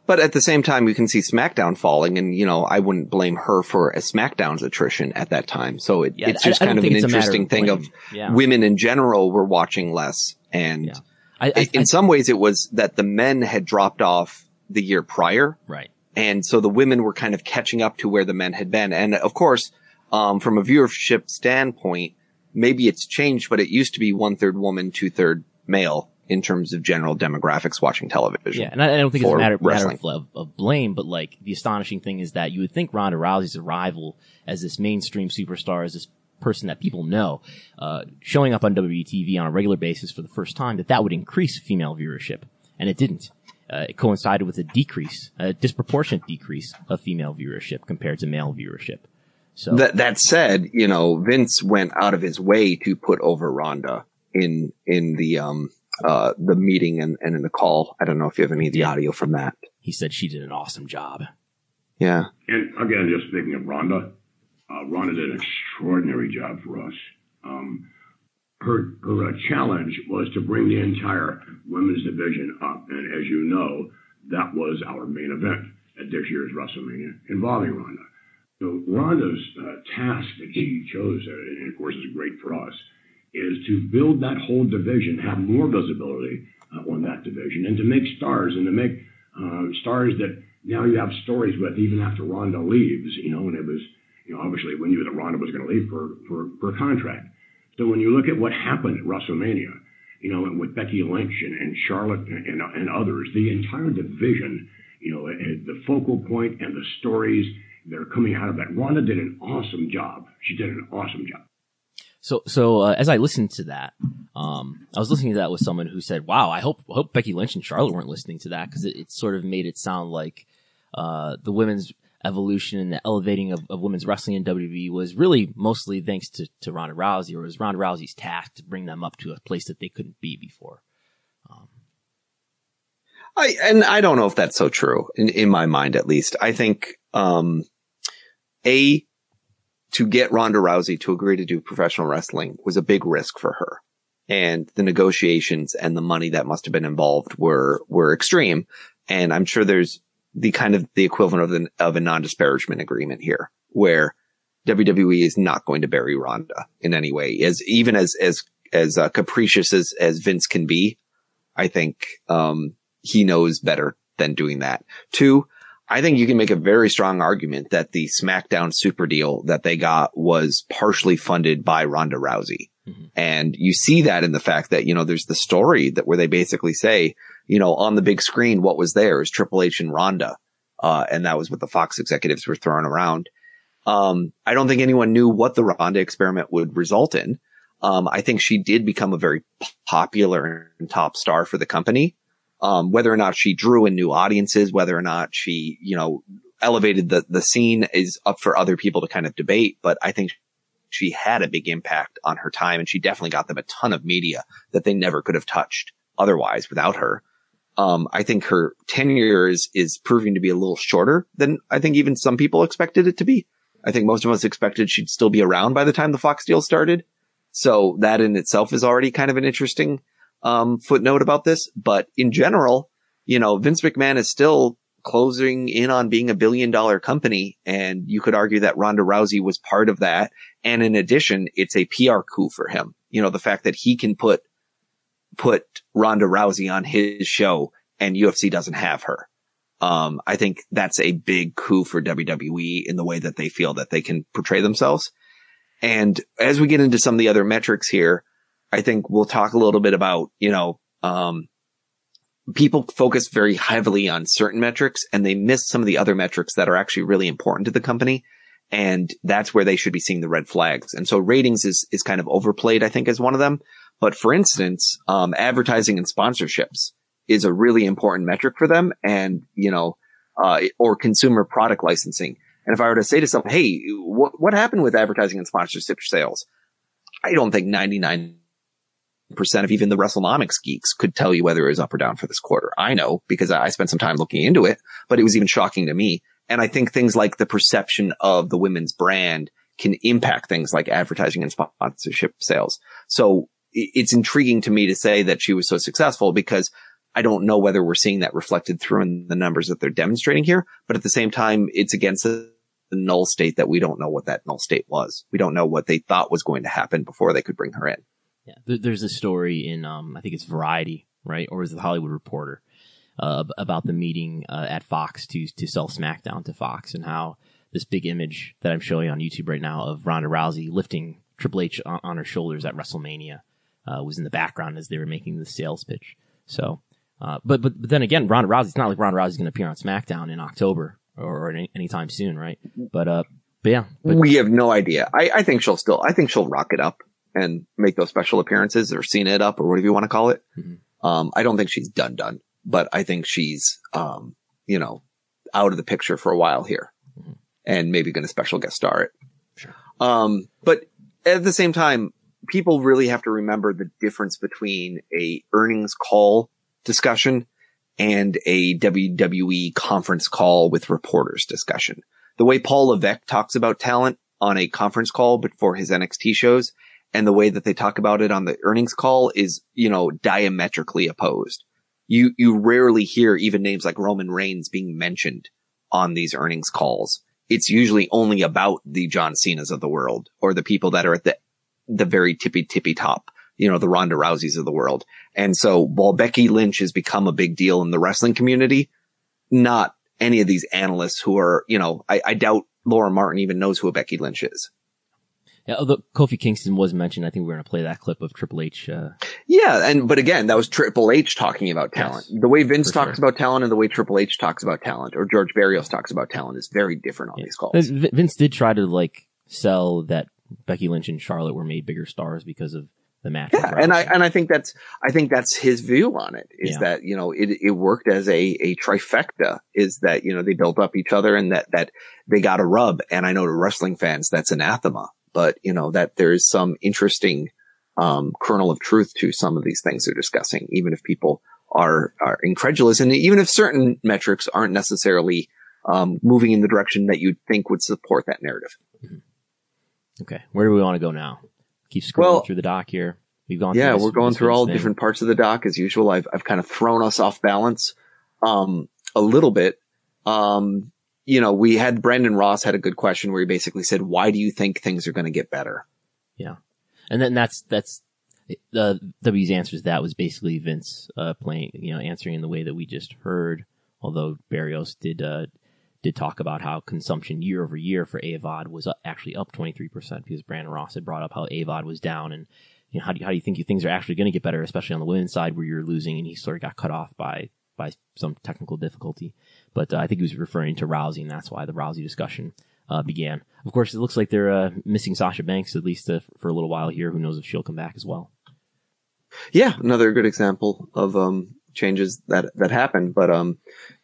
But at the same time, you can see SmackDown falling, and you know I wouldn't blame her for a SmackDown's attrition at that time. So it, Yeah, it's just I kind don't of an think it's a matter interesting of thing of Yeah. women in general were watching less, and Yeah. I, I, in I- some ways it was that the men had dropped off the year prior, right. and so the women were kind of catching up to where the men had been. And of course, um, from a viewership standpoint, maybe it's changed, but it used to be one third woman, two third male in terms of general demographics watching television. Yeah, and I, I don't think it's a matter, matter of, of, of blame, but like the astonishing thing is that you would think Ronda Rousey's arrival as this mainstream superstar, as this person that people know, uh, showing up on WWE TV on a regular basis for the first time, that that would increase female viewership. And it didn't. Uh, it coincided with a decrease, a disproportionate decrease of female viewership compared to male viewership. So That that said, you know, Vince went out of his way to put over Ronda in in the um uh the meeting and, and in the call. I don't know if you have any of the audio from that. he said she did an awesome job. Yeah. And again, just speaking of Ronda, uh, Ronda did an extraordinary job for us. Um, her her uh, challenge was to bring the entire women's division up, and as you know, that was our main event at this year's WrestleMania involving Ronda. So Ronda's uh, task that she chose, uh, and of course is great for us, is to build that whole division, have more visibility uh, on that division, and to make stars and to make uh, stars that now you have stories with even after Ronda leaves. You know, and it was, you know, obviously we knew that Ronda was going to leave for, for for a contract. So when you look at what happened at WrestleMania, you know, with Becky Lynch and, and Charlotte and, and, and others, the entire division, you know, the focal point and the stories that are coming out of that. Ronda did an awesome job. She did an awesome job. So, so uh, as I listened to that, um, I was listening to that with someone who said, "Wow, I hope I hope Becky Lynch and Charlotte weren't listening to that because it, it sort of made it sound like uh, the women's evolution and the elevating of, of women's wrestling in WWE was really mostly thanks to, to Ronda Rousey, or it was Ronda Rousey's task to bring them up to a place that they couldn't be before." I and I don't know if that's so true in, in my mind at least. I think um a to get Ronda Rousey to agree to do professional wrestling was a big risk for her. And the negotiations and the money that must have been involved were were extreme. And I'm sure there's the kind of the equivalent of the, of a non-disparagement agreement here where WWE is not going to bury Ronda in any way as even as as as uh, capricious as as Vince can be. I think um he knows better than doing that. Two, I think you can make a very strong argument that the SmackDown super deal that they got was partially funded by Ronda Rousey. Mhm. And you see that in the fact that, you know, there's the story that where they basically say, you know, on the big screen, what was there is Triple H and Ronda. Uh, and that was what the Fox executives were throwing around. Um, I don't think anyone knew what the Ronda experiment would result in. Um, I think she did become a very popular and top star for the company. Um, whether or not she drew in new audiences, whether or not she, you know, elevated the, the scene is up for other people to kind of debate. But I think she had a big impact on her time and she definitely got them a ton of media that they never could have touched otherwise without her. Um, I think her tenure is, is proving to be a little shorter than I think even some people expected it to be. I think most of us expected she'd still be around by the time the Fox deal started. So that in itself is already kind of an interesting, um, footnote about this. But in general, you know, Vince McMahon is still closing in on being a billion dollar company. And you could argue that Ronda Rousey was part of that. And in addition, it's a PR coup for him. You know, the fact that he can put, put Ronda Rousey on his show and UFC doesn't have her. Um, I think that's a big coup for WWE in the way that they feel that they can portray themselves. And as we get into some of the other metrics here, I think we'll talk a little bit about, you know, um, people focus very heavily on certain metrics and they miss some of the other metrics that are actually really important to the company. And that's where they should be seeing the red flags. And so ratings is, is kind of overplayed, I think, as one of them. But for instance, um, advertising and sponsorships is a really important metric for them and, you know, uh, or consumer product licensing. And if I were to say to someone, Hey, what, what happened with advertising and sponsorship sales? I don't think 99 percent of even the WrestleNomics geeks could tell you whether it was up or down for this quarter. I know because I spent some time looking into it, but it was even shocking to me. And I think things like the perception of the women's brand can impact things like advertising and sponsorship sales. So it's intriguing to me to say that she was so successful because I don't know whether we're seeing that reflected through in the numbers that they're demonstrating here, but at the same time, it's against the null state that we don't know what that null state was. We don't know what they thought was going to happen before they could bring her in. Yeah, there's a story in um, I think it's Variety, right, or is it the Hollywood Reporter, uh, about the meeting uh, at Fox to to sell SmackDown to Fox and how this big image that I'm showing on YouTube right now of Ronda Rousey lifting Triple H on, on her shoulders at WrestleMania uh, was in the background as they were making the sales pitch. So, uh, but but but then again, Ronda Rousey. It's not like Ronda Rousey's going to appear on SmackDown in October or, or any, anytime soon, right? But uh, But yeah, but we have no idea. I, I think she'll still, I think she'll rock it up and make those special appearances or scene it up or whatever you want to call it. Mhm. Um, I don't think she's done done, but I think she's, um, you know, out of the picture for a while here Mhm. and maybe going to special guest star it. Sure. Um, but at the same time, people really have to remember the difference between a earnings call discussion and a WWE conference call with reporters discussion. The way Paul Levesque talks about talent on a conference call before his NXT shows and the way that they talk about it on the earnings call is, you know, diametrically opposed. You, you rarely hear even names like Roman Reigns being mentioned on these earnings calls. It's usually only about the John Cena's of the world or the people that are at the, the very tippy tippy top, you know, the Ronda Rouseys of the world. And so while Becky Lynch has become a big deal in the wrestling community, not any of these analysts who are, you know, I, I doubt Laura Martin even knows who Becky Lynch is. Yeah, although Kofi Kingston was mentioned, I think we're going to play that clip of Triple H. Uh, Yeah, and but again, that was Triple H talking about talent. Yes, the way Vince talks sure. about talent and the way Triple H talks about talent, or George Barrios talks about talent, is very different on yeah. these calls. Vince did try to like sell that Becky Lynch and Charlotte were made bigger stars because of the match. Yeah, and I and I think that's I think that's his view on it is Yeah. that you know it it worked as a a trifecta is that you know they built up each other and that that they got a rub and I know to wrestling fans that's anathema but you know that there is some interesting um kernel of truth to some of these things they're discussing even if people are are incredulous and even if certain metrics aren't necessarily um moving in the direction that you'd think would support that narrative. okay, where do we want to go now? Keep scrolling Well, through the doc here. We've gone. Yeah, through this- we're going through all thing. different parts of the doc as usual. I've I've kind of thrown us off balance um a little bit. Um you know, we had Brandon Ross had a good question where he basically said, "Why do you think things are going to get better?" Yeah. And then that's that's the W's answer to that was basically Vince uh, playing, you know, answering in the way that we just heard. Although Barrios did uh, did talk about how consumption year over year for AVOD was uh, actually up twenty three percent because Brandon Ross had brought up how AVOD was down and you know how do you, how do you think things are actually going to get better, especially on the women's side where you're losing and he sort of got cut off by by some technical difficulty. But uh, I think he was referring to Rousey and that's why the Rousey discussion uh, began. Of course, it looks like they're uh, missing Sasha Banks at least uh, for a little while here. Who knows if she'll come back as well? Yeah, another good example of um changes that that happened, but um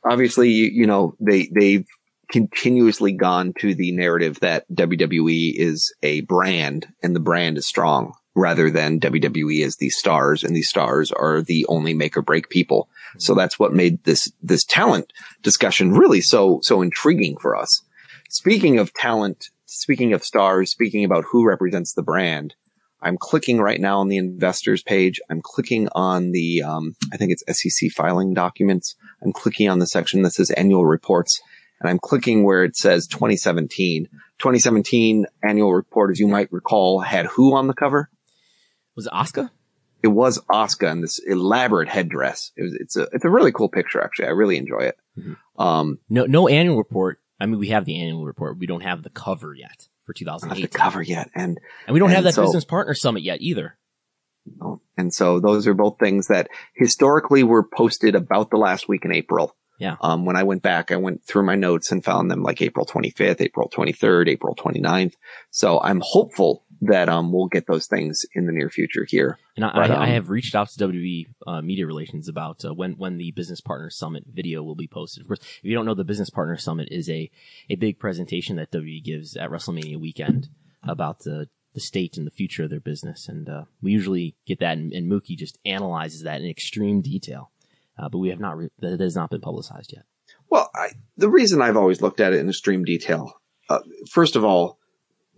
obviously you, you know they they've continuously gone to the narrative that WWE is a brand and the brand is strong rather than WWE as these stars and these stars are the only make or break people. So that's what made this this talent discussion really so so intriguing for us. Speaking of talent, speaking of stars, speaking about who represents the brand, I'm clicking right now on the investors page. I'm clicking on the, um, I think it's SEC filing documents. I'm clicking on the section that says annual reports and I'm clicking where it says 2017. 2017 annual report, as you might recall, had who on the cover? Was it Asuka? It was Asuka in this elaborate headdress. It was, it's a, it's a really cool picture, actually. I really enjoy it. Mhm. Um, No, no annual report. I mean, we have the annual report. We don't have the cover yet for not 2008, the cover yet. And and we don't have that so- business partner summit yet either. And so those are both things that historically were posted about the last week in April. Yeah. Um, when I went back, I went through my notes and found them like April 25th, April 23rd, April 29th. So I'm hopeful that, um, we'll get those things in the near future here. And I, But, I, I um, have reached out to WWE uh, Media Relations about uh, when when the Business Partner Summit video will be posted. Of course, if you don't know, the Business Partner Summit is a a big presentation that WWE gives at WrestleMania weekend about the the state and the future of their business, and uh, we usually get that, and, and Mookie just analyzes that in extreme detail. Uh, but we have not re- that has not been publicized yet. Well, I, the reason I've always looked at it in extreme detail, uh, first of all,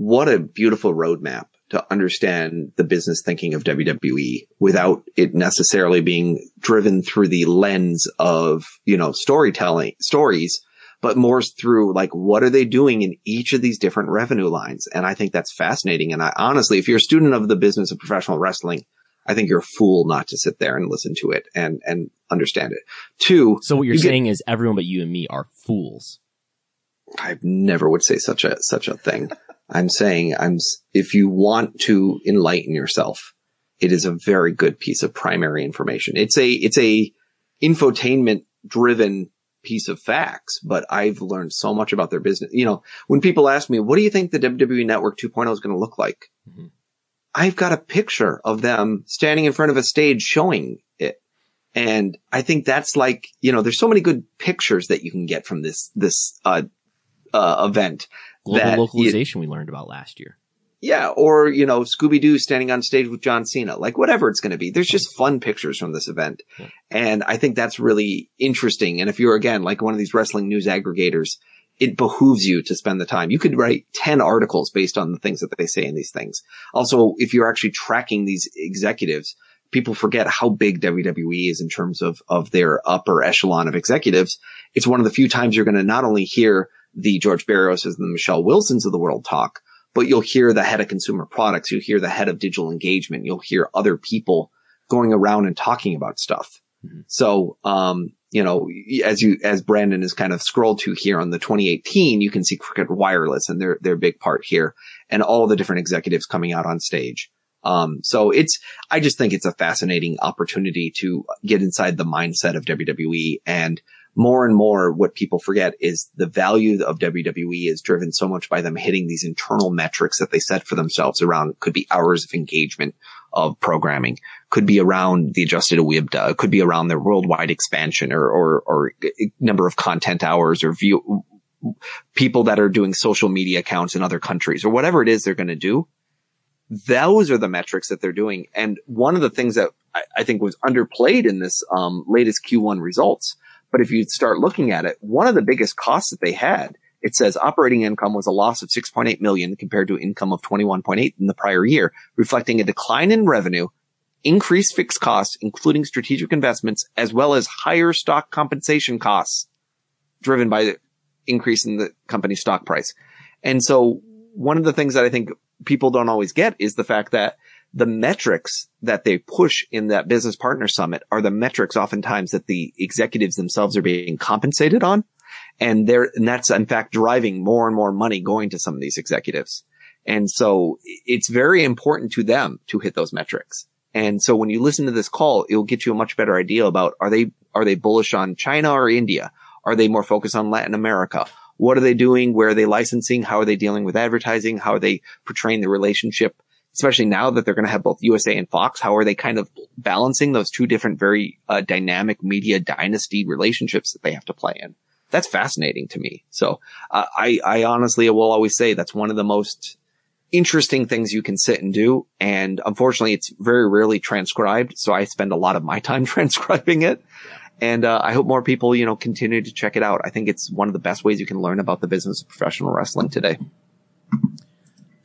what a beautiful roadmap to understand the business thinking of WWE without it necessarily being driven through the lens of, you know, storytelling stories, but more through like, what are they doing in each of these different revenue lines? And I think that's fascinating. And I honestly, if you're a student of the business of professional wrestling, I think you're a fool not to sit there and listen to it and, and understand it. Two, So what you're You get- saying is everyone but you and me are fools. I never would say such a such a thing. I'm saying I'm if you want to enlighten yourself, it is a very good piece of primary information. It's a it's a infotainment driven piece of facts, but I've learned so much about their business. You know, when people ask me, what do you think the WWE Network 2.0 is going to look like? Mm-hmm. I've got a picture of them standing in front of a stage showing it. And I think that's like, you know, there's so many good pictures that you can get from this, this, uh, uh, event. Global that localization we learned about last year. Yeah, or you know, Scooby Doo standing on stage with John Cena, like whatever it's going to be. There's just fun pictures from this event, Yeah. and I think that's really interesting. And if you're again like one of these wrestling news aggregators, it behooves you to spend the time. You could write ten articles based on the things that they say in these things. Also, if you're actually tracking these executives, people forget how big WWE is in terms of of their upper echelon of executives. It's one of the few times you're going to not only hear the George Barrioses and the Michelle Wilsons of the world talk, but you'll hear the head of consumer products. You'll hear the head of digital engagement. You'll hear other people going around and talking about stuff. Mhm. So, um, you know, as you, as Brandon has kind of scrolled to here on the 2018, you can see Cricket Wireless and their, their big part here and all the different executives coming out on stage. Um, so it's, I just think it's a fascinating opportunity to get inside the mindset of WWE and more and more what people forget is the value of WWE is driven so much by them hitting these internal metrics that they set for themselves around could be hours of engagement of programming, could be around the adjusted OIBDA, could be around their worldwide expansion or, or, or number of content hours or view people that are doing social media accounts in other countries or whatever it is they're going to do. Those are the metrics that they're doing. And one of the things that I, I think was underplayed in this um, latest Q1 results but if you start looking at it, one of the biggest costs that they had, it says operating income was a loss of 6.8 million compared to income of 21.8 in the prior year, reflecting a decline in revenue, increased fixed costs, including strategic investments, as well as higher stock compensation costs driven by the increase in the company's stock price. And so one of the things that I think people don't always get is the fact that the metrics that they push in that business partner summit are the metrics oftentimes that the executives themselves are being compensated on. And they're, and that's in fact driving more and more money going to some of these executives. And so it's very important to them to hit those metrics. And so when you listen to this call, it'll get you a much better idea about are they, are they bullish on China or India? Are they more focused on Latin America? What are they doing? Where are they licensing? How are they dealing with advertising? How are they portraying the relationship? Especially now that they're going to have both USA and Fox, how are they kind of balancing those two different very uh, dynamic media dynasty relationships that they have to play in? That's fascinating to me. So uh, I, I honestly will always say that's one of the most interesting things you can sit and do. And unfortunately, it's very rarely transcribed. So I spend a lot of my time transcribing it. And uh, I hope more people, you know, continue to check it out. I think it's one of the best ways you can learn about the business of professional wrestling today.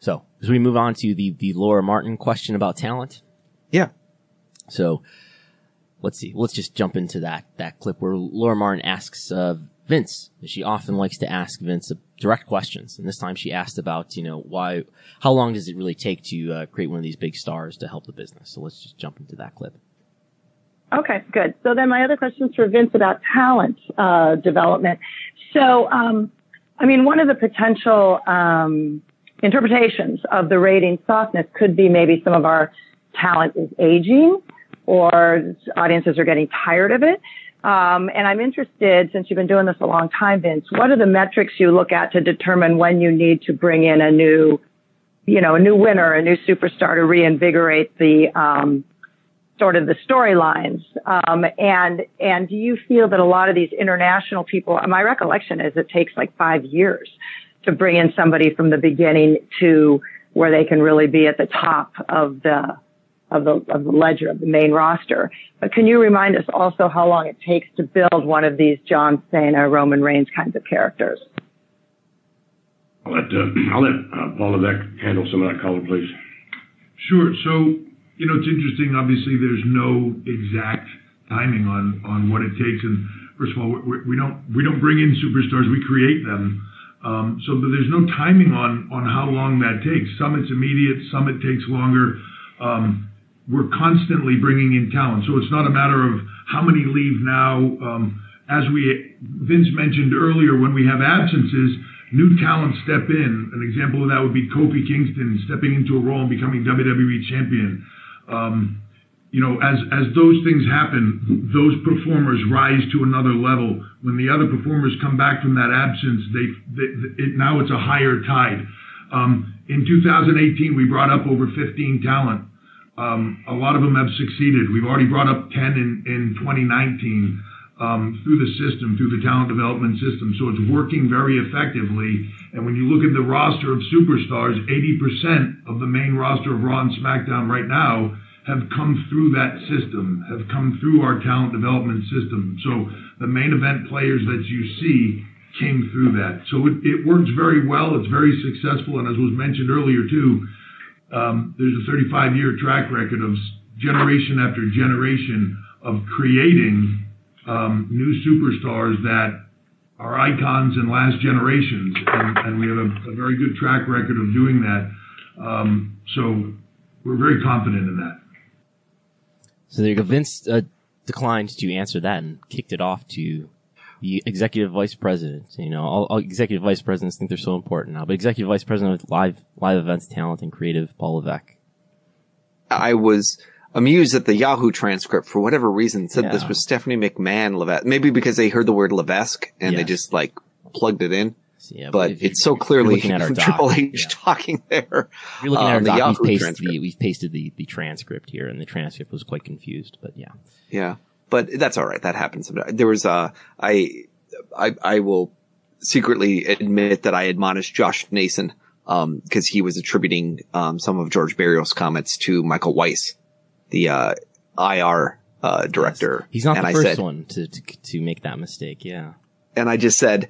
So as we move on to the, the Laura Martin question about talent. Yeah. So let's see. Let's just jump into that, that clip where Laura Martin asks, uh, Vince. She often likes to ask Vince uh, direct questions. And this time she asked about, you know, why, how long does it really take to uh, create one of these big stars to help the business? So let's just jump into that clip. Okay, good. So then my other question is for Vince about talent uh, development. So, um, I mean, one of the potential um, interpretations of the rating softness could be maybe some of our talent is aging or audiences are getting tired of it. Um, and I'm interested, since you've been doing this a long time, Vince, what are the metrics you look at to determine when you need to bring in a new, you know, a new winner, a new superstar to reinvigorate the, um, sort of the storylines. Um, and, and do you feel that a lot of these international people, my recollection is it takes like five years to bring in somebody from the beginning to where they can really be at the top of the, of the, of the ledger of the main roster. But can you remind us also how long it takes to build one of these John Cena, Roman Reigns kinds of characters? I'll let, uh, I'll let uh, Paul Levesque handle some of that color, please. Sure. So, you know, it's interesting. Obviously, there's no exact timing on, on what it takes. And first of all, we, we don't, we don't bring in superstars. We create them. Um, so but there's no timing on, on how long that takes. Some it's immediate, some it takes longer. Um, we're constantly bringing in talent. So it's not a matter of how many leave now. Um, as we, Vince mentioned earlier, when we have absences, new talent step in. An example of that would be Kofi Kingston stepping into a role and becoming WWE champion. You know, as as those things happen, those performers rise to another level. When the other performers come back from that absence, they, they it, now it's a higher tide. Um, in 2018, we brought up over 15 talent. Um, a lot of them have succeeded. We've already brought up 10 in, in 2019 um, through the system, through the talent development system. So it's working very effectively. And when you look at the roster of superstars, 80% of the main roster of Raw and SmackDown right now have come through that system, have come through our talent development system. So the main event players that you see came through that. So it, it works very well. It's very successful. And as was mentioned earlier too, um, there's a 35 year track record of generation after generation of creating um, new superstars that are icons and last generations. And, and we have a, a, very good track record of doing that. Um, so we're very confident in that. So there you go. Vince uh, declined to answer that and kicked it off to the executive vice president. You know, all, all, executive vice presidents think they're so important now, but executive vice president of live live events, talent, and creative, Paul Levesque. I was amused that the Yahoo transcript, for whatever reason, said yeah. this was Stephanie McMahon Levesque. Maybe because they heard the word Levesque and yes. they just like plugged it in. Yeah, but, but it's so clearly from Triple H yeah. talking there. If you're looking at our doc, Yahoo we've pasted, the, we've pasted the, the transcript here, and the transcript was quite confused. But yeah, yeah, but that's all right. That happens. There was uh, I, I, I will secretly admit that I admonished Josh Nason um, because he was attributing um, some of George Barrios' comments to Michael Weitz, the uh, IR uh, director. Yes. He's not and the I first said, one to, to to make that mistake. Yeah, and I just said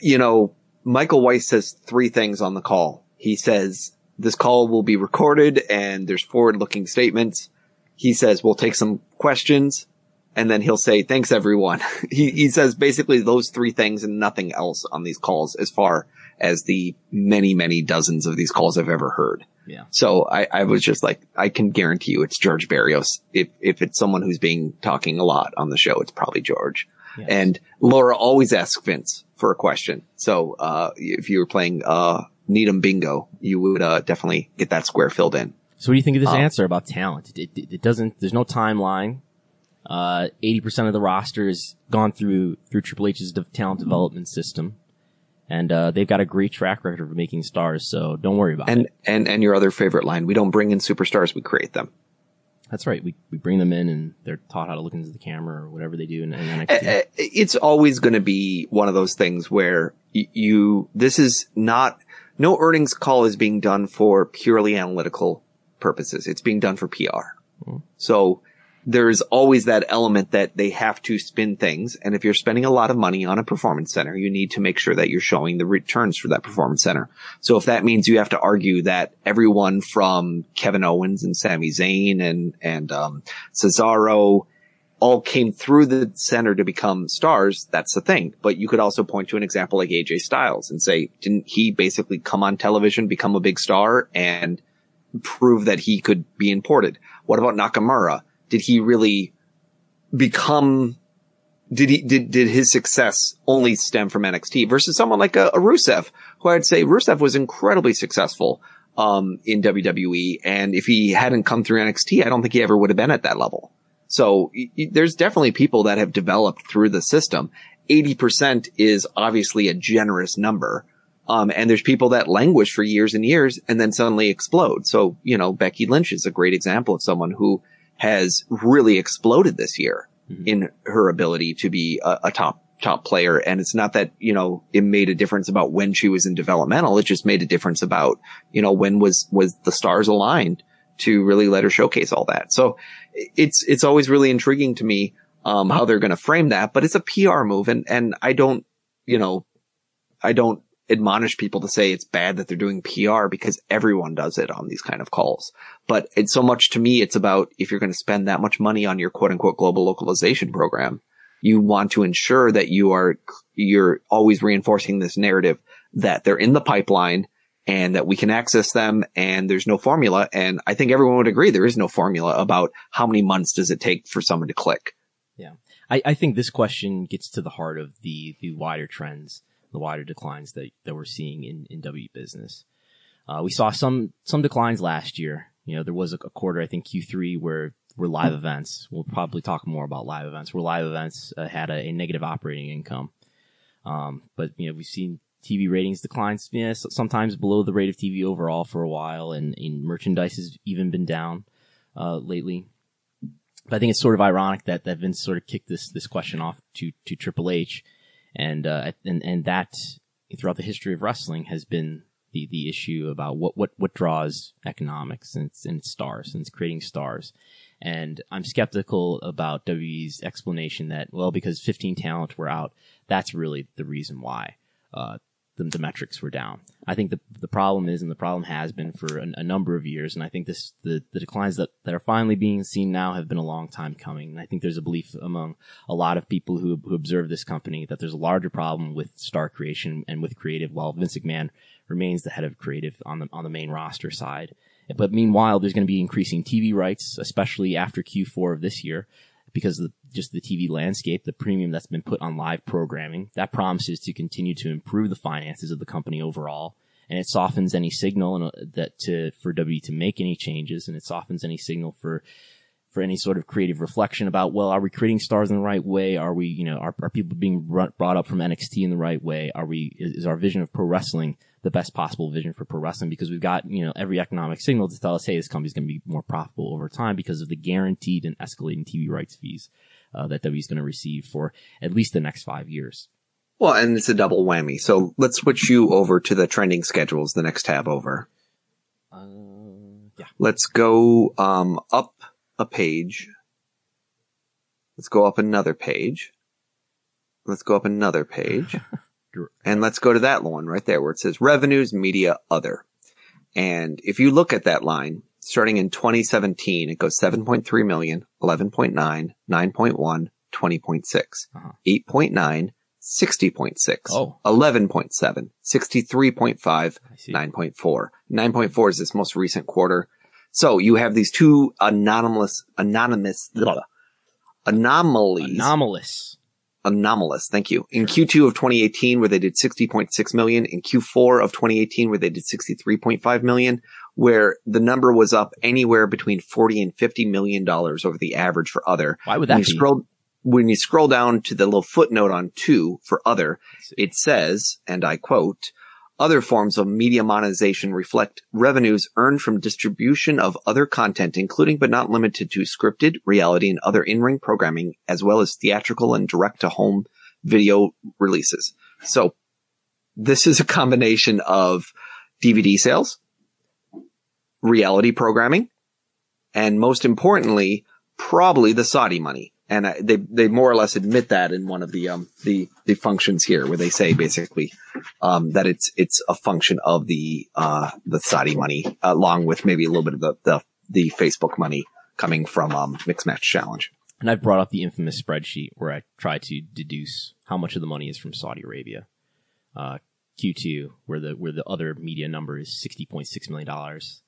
you know, Michael Weitz says three things on the call. He says this call will be recorded and there's forward looking statements. He says we'll take some questions and then he'll say thanks everyone. he, he says basically those three things and nothing else on these calls as far as the many, many dozens of these calls I've ever heard. Yeah. So I, I was just like, I can guarantee you it's George Barrios. If, if it's someone who's being talking a lot on the show, it's probably George. Yes. And Laura always asks Vince for a question. So, uh, if you were playing, uh, Needham Bingo, you would, uh, definitely get that square filled in. So what do you think of this um, answer about talent? It, it, it, doesn't, there's no timeline. Uh, 80% of the roster has gone through, through Triple H's de- talent development system. And, uh, they've got a great track record of making stars. So don't worry about and, it. And, and your other favorite line, we don't bring in superstars, we create them. That's right. We we bring them in and they're taught how to look into the camera or whatever they do in, in NXT. It's always going to be one of those things where you this is not no earnings call is being done for purely analytical purposes. It's being done for PR. Mm-hmm. So there's always that element that they have to spin things. And if you're spending a lot of money on a performance center, you need to make sure that you're showing the returns for that performance center. So if that means you have to argue that everyone from Kevin Owens and Sami Zayn and, and, um, Cesaro all came through the center to become stars, that's the thing. But you could also point to an example like AJ Styles and say, didn't he basically come on television, become a big star and prove that he could be imported? What about Nakamura? Did he really become did he did did his success only stem from NXT versus someone like a, a Rusev, who I'd say Rusev was incredibly successful um, in WWE, and if he hadn't come through NXT, I don't think he ever would have been at that level. So y- there's definitely people that have developed through the system. Eighty percent is obviously a generous number. Um, and there's people that languish for years and years and then suddenly explode. So, you know, Becky Lynch is a great example of someone who has really exploded this year mm-hmm. in her ability to be a, a, top top player. And it's not that you know it made a difference about when she was in developmental. It just made a difference about you know when was was the stars aligned to really let her showcase all that. So it's it's always really intriguing to me um, how they're going to frame that. But it's a PR move, and and I don't you know I don't admonish people to say it's bad that they're doing PR because everyone does it on these kind of calls. But it's so much to me, it's about if you're going to spend that much money on your quote unquote global localization program, you want to ensure that you are, you're always reinforcing this narrative that they're in the pipeline and that we can access them and there's no formula. And I think everyone would agree there is no formula about how many months does it take for someone to click. Yeah. I, I think this question gets to the heart of the, the wider trends the wider declines that, that we're seeing in, in W business. Uh, we saw some, some declines last year. You know, there was a, a, quarter, I think Q3 where were live events. We'll probably talk more about live events. Where live events uh, had a, a, negative operating income, um, but you know we've seen TV ratings declines. Yeah, sometimes below the rate of TV overall for a while, and, and merchandise has even been down uh, lately. But I think it's sort of ironic that that Vince sort of kicked this this question off to to Triple H, and uh, and and that throughout the history of wrestling has been the the issue about what what what draws economics and and stars and it's creating stars. And I'm skeptical about WWE's explanation that well because 15 talent were out, that's really the reason why. Uh, the, the, metrics were down. I think the the problem is, and the problem has been for a, a, number of years, and I think this the, the declines that, that are finally being seen now have been a long time coming. And I think there's a belief among a lot of people who who observe this company that there's a larger problem with star creation and with creative, while Vince McMahon remains the head of creative on the on the main roster side. But meanwhile, there's going to be increasing TV rights, especially after Q4 of this year, because of just the TV landscape, the premium that's been put on live programming. That promises to continue to improve the finances of the company overall. And it softens any signal uh, that to, for W to make any changes, and it softens any signal for for any sort of creative reflection about, well, are we creating stars in the right way? Are we, you know, are, are people being brought up from NXT in the right way? Are we, is, is our vision of pro wrestling the best possible vision for pro wrestling? Because we've got, you know, every economic signal to tell us, hey, this company's going to be more profitable over time because of the guaranteed and escalating TV rights fees, uh, that W is going to receive for at least the next five years. Well, and it's a double whammy. So let's switch you over to the trending schedules, the next tab over. Uh, yeah. Let's go, um, up a page. Let's go up another page. Let's go up another page. and let's go to that one right there where it says revenues, media, other. And if you look at that line, starting in 2017, it goes 7.3 million, 11.9, 9.1, 20.6, uh-huh. 8.9, 60.6, oh. 11.7, 63.5, 9.4. 9.4 is this most recent quarter. So you have these two anonymous, anonymous, blah, anomalies. Anomalous. Anomalous. Thank you. In Q2 of 2018, where they did 60.6 million, in Q4 of 2018, where they did 63.5 million, where the number was up anywhere between 40 and 50 million dollars over the average for other. Why would that when be? Scroll, when you scroll down to the little footnote on two for other, it says, and I quote, other forms of media monetization reflect revenues earned from distribution of other content, including but not limited to scripted, reality, and other in-ring programming, as well as theatrical and direct-to-home video releases. So this is a combination of DVD sales, reality programming, and most importantly, probably the Saudi money and I, they they more or less admit that in one of the um the the functions here where they say basically um that it's it's a function of the uh the Saudi money along with maybe a little bit of the the, the Facebook money coming from um mixed match challenge. And I've brought up the infamous spreadsheet where I try to deduce how much of the money is from Saudi Arabia. Uh, Q2, where the where the other media number is sixty point six million dollars.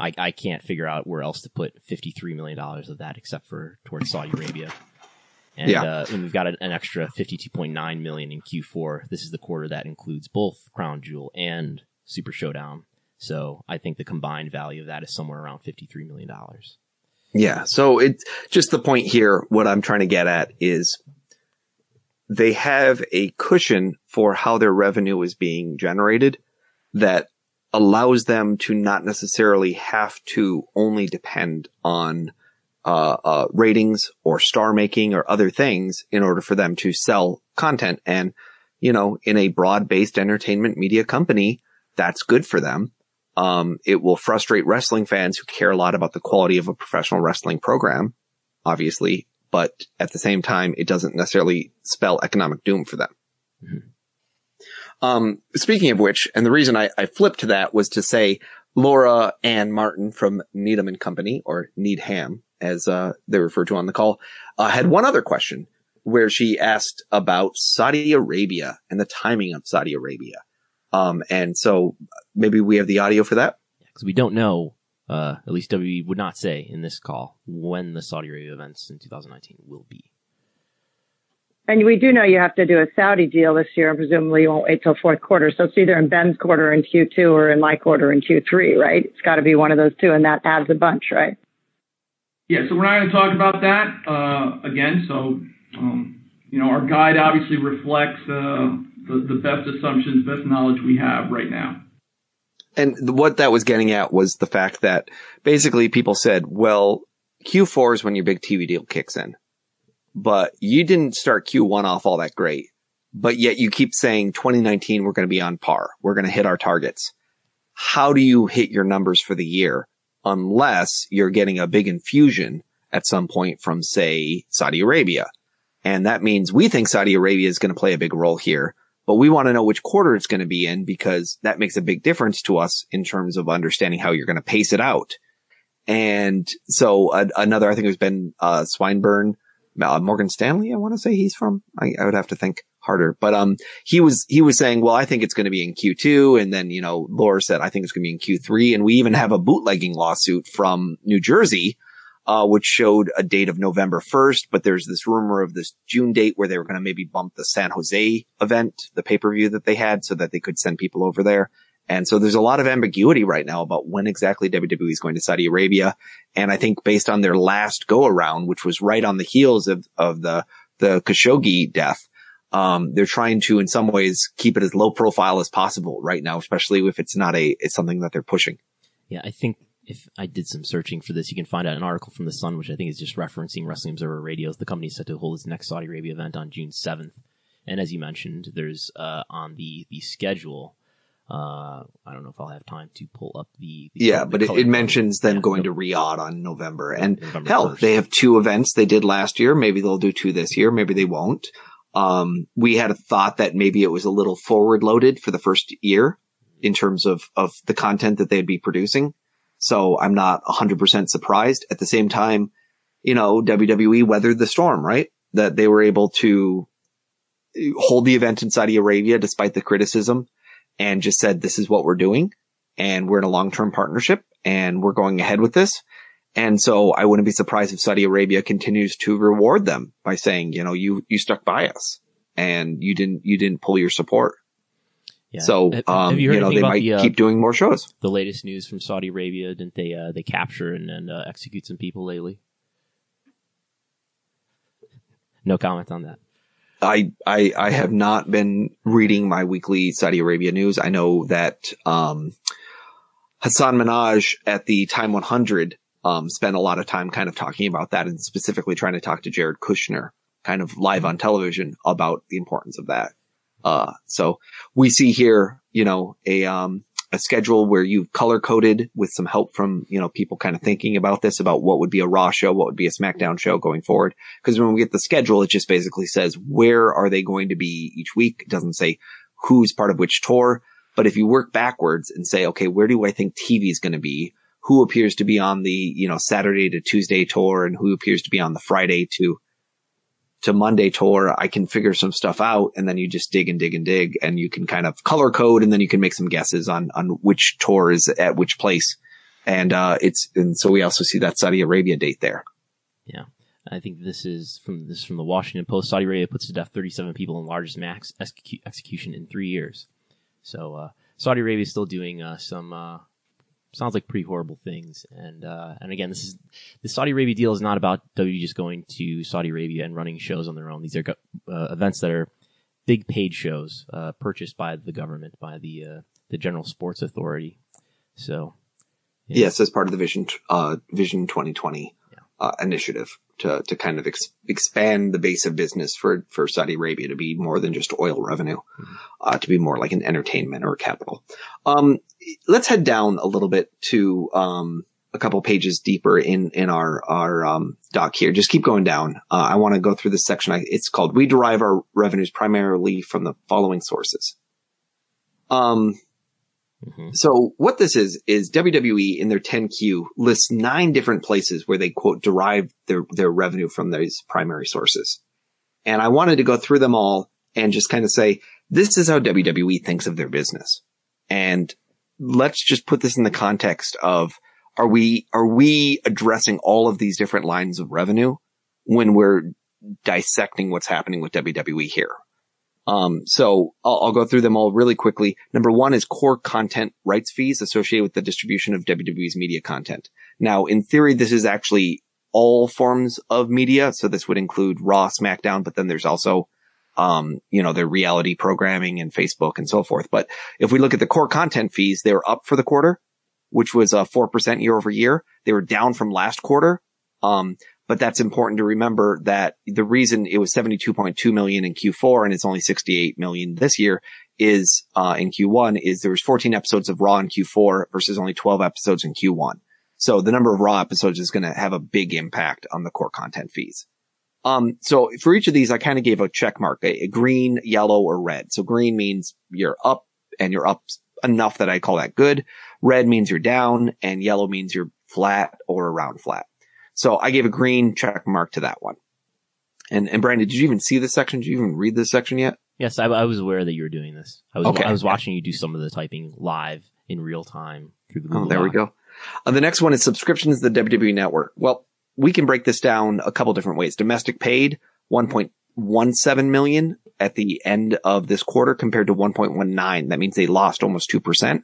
I, I can't figure out where else to put $53 million of that except for towards Saudi Arabia. And, yeah. uh, and we've got an, an, extra 52.9 million in Q4. This is the quarter that includes both Crown Jewel and Super Showdown. So I think the combined value of that is somewhere around $53 million. Yeah. So it's just the point here. What I'm trying to get at is they have a cushion for how their revenue is being generated that allows them to not necessarily have to only depend on uh, uh, ratings or star making or other things in order for them to sell content. And, you know, in a broad based entertainment media company, that's good for them. Um, it will frustrate wrestling fans who care a lot about the quality of a professional wrestling program, obviously, but at the same time, it doesn't necessarily spell economic doom for them. Mm-hmm. Um, speaking of which, and the reason I, I flipped to that was to say Laura Ann Martin from Needham and Company or Needham, as uh, they refer to on the call, uh, had one other question where she asked about Saudi Arabia and the timing of Saudi Arabia. Um, and so maybe we have the audio for that because we don't know. Uh, at least we would not say in this call when the Saudi Arabia events in 2019 will be. And we do know you have to do a Saudi deal this year, and presumably you won't wait till fourth quarter. So it's either in Ben's quarter in Q2 or in my quarter in Q3, right? It's got to be one of those two, and that adds a bunch, right? Yeah, so we're not going to talk about that uh, again. So, um, you know, our guide obviously reflects uh, the, the best assumptions, best knowledge we have right now. And what that was getting at was the fact that basically people said, well, Q4 is when your big TV deal kicks in, but you didn't start Q1 off all that great, but yet you keep saying 2019, we're going to be on par. We're going to hit our targets. How do you hit your numbers for the year unless you're getting a big infusion at some point from say Saudi Arabia? And that means we think Saudi Arabia is going to play a big role here but we want to know which quarter it's going to be in because that makes a big difference to us in terms of understanding how you're going to pace it out. And so uh, another, I think it was Ben uh, Swinburne, uh, Morgan Stanley. I want to say he's from. I, I, would have to think harder, but um, he was he was saying, well, I think it's going to be in Q2, and then you know, Laura said, I think it's going to be in Q3, and we even have a bootlegging lawsuit from New Jersey uh, which showed a date of November 1st, but there's this rumor of this June date where they were going to maybe bump the San Jose event, the pay-per-view that they had so that they could send people over there. And so there's a lot of ambiguity right now about when exactly WWE is going to Saudi Arabia. And I think based on their last go around, which was right on the heels of, of the, the Khashoggi death, um, they're trying to in some ways keep it as low profile as possible right now, especially if it's not a, it's something that they're pushing. Yeah. I think if I did some searching for this, you can find out an article from the Sun, which I think is just referencing Wrestling Observer Radio's. The company set to hold its next Saudi Arabia event on June 7th. And as you mentioned, there's, uh, on the, the schedule, uh, I don't know if I'll have time to pull up the. the yeah, the but it, it mentions them yeah, going to Riyadh on November. And November hell, 1st. they have two events they did last year. Maybe they'll do two this year. Maybe they won't. Um, we had a thought that maybe it was a little forward loaded for the first year in terms of, of the content that they'd be producing. So I'm not 100% surprised. At the same time, you know, WWE weathered the storm, right? That they were able to hold the event in Saudi Arabia despite the criticism and just said, this is what we're doing. And we're in a long-term partnership and we're going ahead with this. And so I wouldn't be surprised if Saudi Arabia continues to reward them by saying, you know, you, you stuck by us and you didn't, you didn't pull your support. Yeah. So, um, you you, know, they might the, uh, keep doing more shows. the latest news from Saudi Arabia. Didn't they uh, they capture and, and uh, execute some people lately? No comment on that. I, I, I have not been reading my weekly Saudi Arabia news. I know that, um, Hasan Minhaj at the Time 100, um, spent a lot of time kind of talking about that and specifically trying to talk to Jared Kushner kind of live on television about the importance of that. Uh, so we see here, you know, a, um, a schedule where you've color coded with some help from, you know, people kind of thinking about this, about what would be a Raw show, what would be a SmackDown show going forward. Cause when we get the schedule, it just basically says where are they going to be each week? It doesn't say who's part of which tour. But if you work backwards and say, okay, where do I think TV is going to be? Who appears to be on the, you know, Saturday to Tuesday tour and who appears to be on the Friday to to Monday tour, I can figure some stuff out and then you just dig and dig and dig and you can kind of color code and then you can make some guesses on, on which tour is at which place. And, uh, it's, and so we also see that Saudi Arabia date there. Yeah. I think this is from this is from the Washington Post. Saudi Arabia puts to death 37 people in largest max execu- execution in three years. So uh, Saudi Arabia is still doing uh, some uh, sounds like pretty horrible things. And uh, and again, this is the Saudi Arabia deal is not about WWE just going to Saudi Arabia and running shows on their own. These are uh, events that are big paid shows uh, purchased by the government, by the uh, the General Sports Authority. So Yeah. Yes, as part of the Vision, uh, Vision 2020 uh, initiative to, to kind of ex- expand the base of business for, for Saudi Arabia to be more than just oil revenue, uh, to be more like an entertainment or capital. Um, let's head down a little bit to, um, a couple pages deeper in, in our, our, um, doc here. Just keep going down. Uh, I want to go through this section. I, it's called We Derive Our Revenues Primarily from the Following Sources. Um, mhm. so what this is, is WWE in their 10Q lists nine different places where they quote derive their, their revenue from these primary sources. And I wanted to go through them all and just kind of say, this is how WWE thinks of their business. And let's just put this in the context of, are we, are we addressing all of these different lines of revenue when we're dissecting what's happening with WWE here? Um, so I'll, I'll go through them all really quickly. Number one is core content rights fees associated with the distribution of WWE's media content. Now, in theory, this is actually all forms of media. So this would include Raw, SmackDown, but then there's also, um, you know, their reality programming and Facebook and so forth. But if we look at the core content fees, they were up for the quarter, which was a 4% year over year. They were down from last quarter. Um, but that's important to remember that the reason it was 72.2 million in Q4 and it's only 68 million this year is, uh, in Q1 is there was 14 episodes of Raw in Q4 versus only 12 episodes in Q1. So the number of Raw episodes is going to have a big impact on the core content fees. Um, so for each of these, I kind of gave a check mark, a, a green, yellow, or red. So green means you're up and you're up enough that I call that good. Red means you're down and yellow means you're flat or around flat. So I gave a green check mark to that one. And, and Brandon, did you even see this section? Did you even read this section yet? Yes, I, I was aware that you were doing this. I was Okay. I was watching you do some of the typing live in real time through the Google Oh, there we go. Uh, the next one is subscriptions to the WWE network. Well, we can break this down a couple different ways. Domestic paid 1.17 million at the end of this quarter compared to 1.19. That means they lost almost 2%.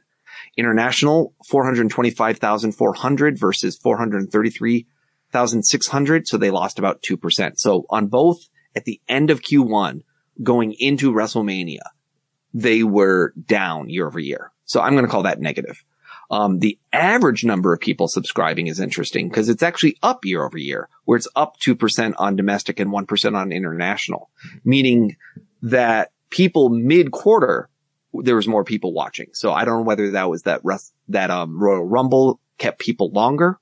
International 425,400 versus 433,600. So they lost about 2%. So on both at the end of Q1 going into WrestleMania, they were down year over year. So I'm going to call that negative. Um, the average number of people subscribing is interesting because it's actually up year over year, where it's up 2% on domestic and 1% on international, meaning that people mid quarter, there was more people watching. So I don't know whether that was that, rest, that, um, Royal Rumble kept people longer,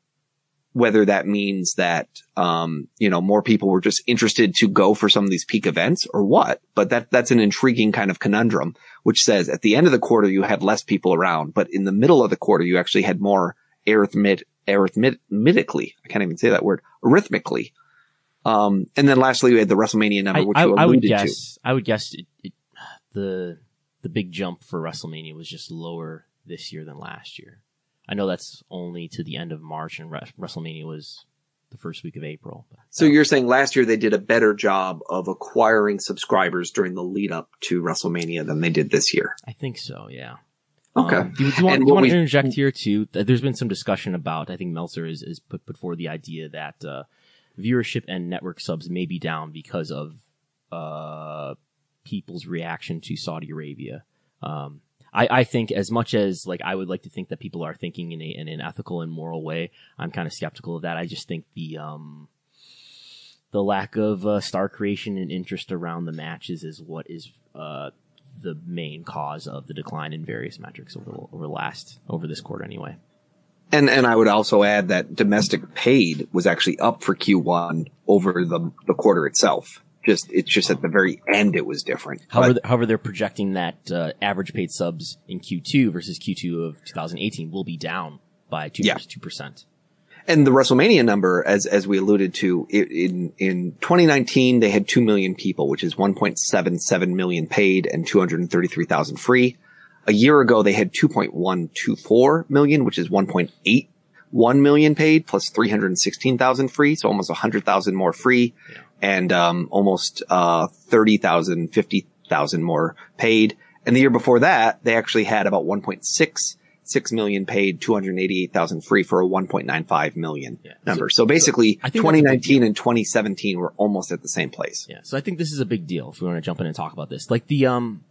whether that means that, um, you know, more people were just interested to go for some of these peak events or what, but that, that's an intriguing kind of conundrum which says at the end of the quarter you had less people around, but in the middle of the quarter you actually had more arithmet arithmetically. I can't even say that word arithmetically. Um, and then lastly we had the WrestleMania number, I, which I, you I would alluded to. guess. I would guess it, it, the the big jump for WrestleMania was just lower this year than last year. I know that's only to the end of March, and WrestleMania was the first week of April. So you're saying last year they did a better job of acquiring subscribers during the lead up to WrestleMania than they did this year. I think so. Yeah. Okay. Um, do, you- do you want, do you want we- to interject here too? Th- There's been some discussion about. I think Meltzer is, is put put forward the idea that uh, viewership and network subs may be down because of uh, people's reaction to Saudi Arabia. Um, I, I think as much as like I would like to think that people are thinking in, a, in an ethical and moral way, I'm kind of skeptical of that. I just think the um, the lack of uh, star creation and interest around the matches is what is uh, the main cause of the decline in various metrics over over last over this quarter anyway. And and I would also add that domestic paid was actually up for Q1 over the the quarter itself. Just it's just at the very end it was different. However, But- however, they're projecting that uh, average paid subs in Q2 versus Q2 of 2018 will be down by two Yeah. two percent. And the WrestleMania number, as as we alluded to, i in in 2019 they had two million people, which is 1.77 million paid and 233,000 free. A year ago they had 2.124 million, which is 1.81 million paid plus 316,000 free, so almost 100,000 more free, and um, almost uh 30,000, 50,000 more paid. And the year before that they actually had about 1.6 six million paid, 288,000 free for a 1.95 million Yeah. number. So, basically, think that's a big 2019 and 2017 were almost at the same place. Yeah, so I think this is a big deal if we want to jump in and talk about this. Like the um,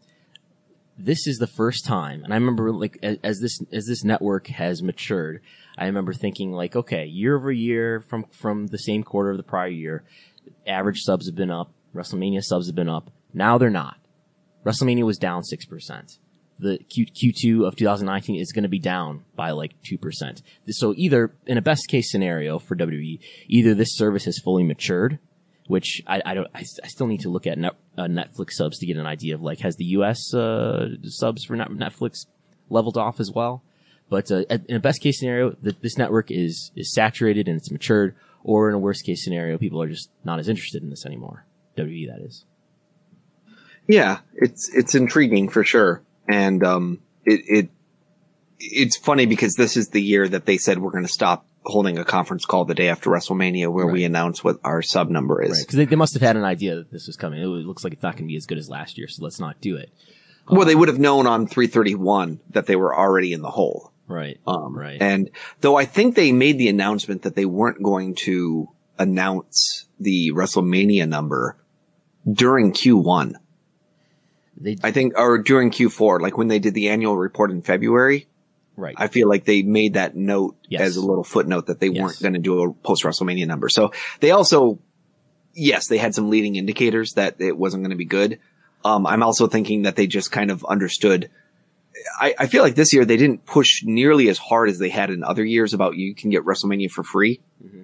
this is the first time, and I remember like as, as this as this network has matured, I remember thinking like, okay, year over year from from the same quarter of the prior year, average subs have been up, WrestleMania subs have been up. Now they're not. WrestleMania was down six percent. The Q, Q2 of 2019 is going to be down by like 2%. So either, in a best case scenario for WWE, either this service has fully matured, which I, I don't, I, I still need to look at net, uh, Netflix subs to get an idea of like, has the US, uh, subs for Net- Netflix leveled off as well? But, uh, in a best case scenario, that this network is, is saturated and it's matured, or in a worst case scenario, people are just not as interested in this anymore. WWE, that is. Yeah, it's it's intriguing for sure, and um, it it it's funny because this is the year that they said we're going to stop holding a conference call the day after WrestleMania where we announce what our sub number is. Right. Cause they, they must have had an idea that this was coming. It looks like it's not going to be as good as last year, so let's not do it. Well, they would have known on 331 that they were already in the hole. Right. Um, Right. And though I think they made the announcement that they weren't going to announce the WrestleMania number during Q1. They I think, or during Q4, like when they did the annual report in February. right. I feel like they made that note Yes. as a little footnote that they Yes. weren't going to do a post WrestleMania number. So they also, yes, they had some leading indicators that it wasn't going to be good. Um, I'm also thinking that they just kind of understood. I, I feel like this year they didn't push nearly as hard as they had in other years about you can get WrestleMania for free. Mm-hmm.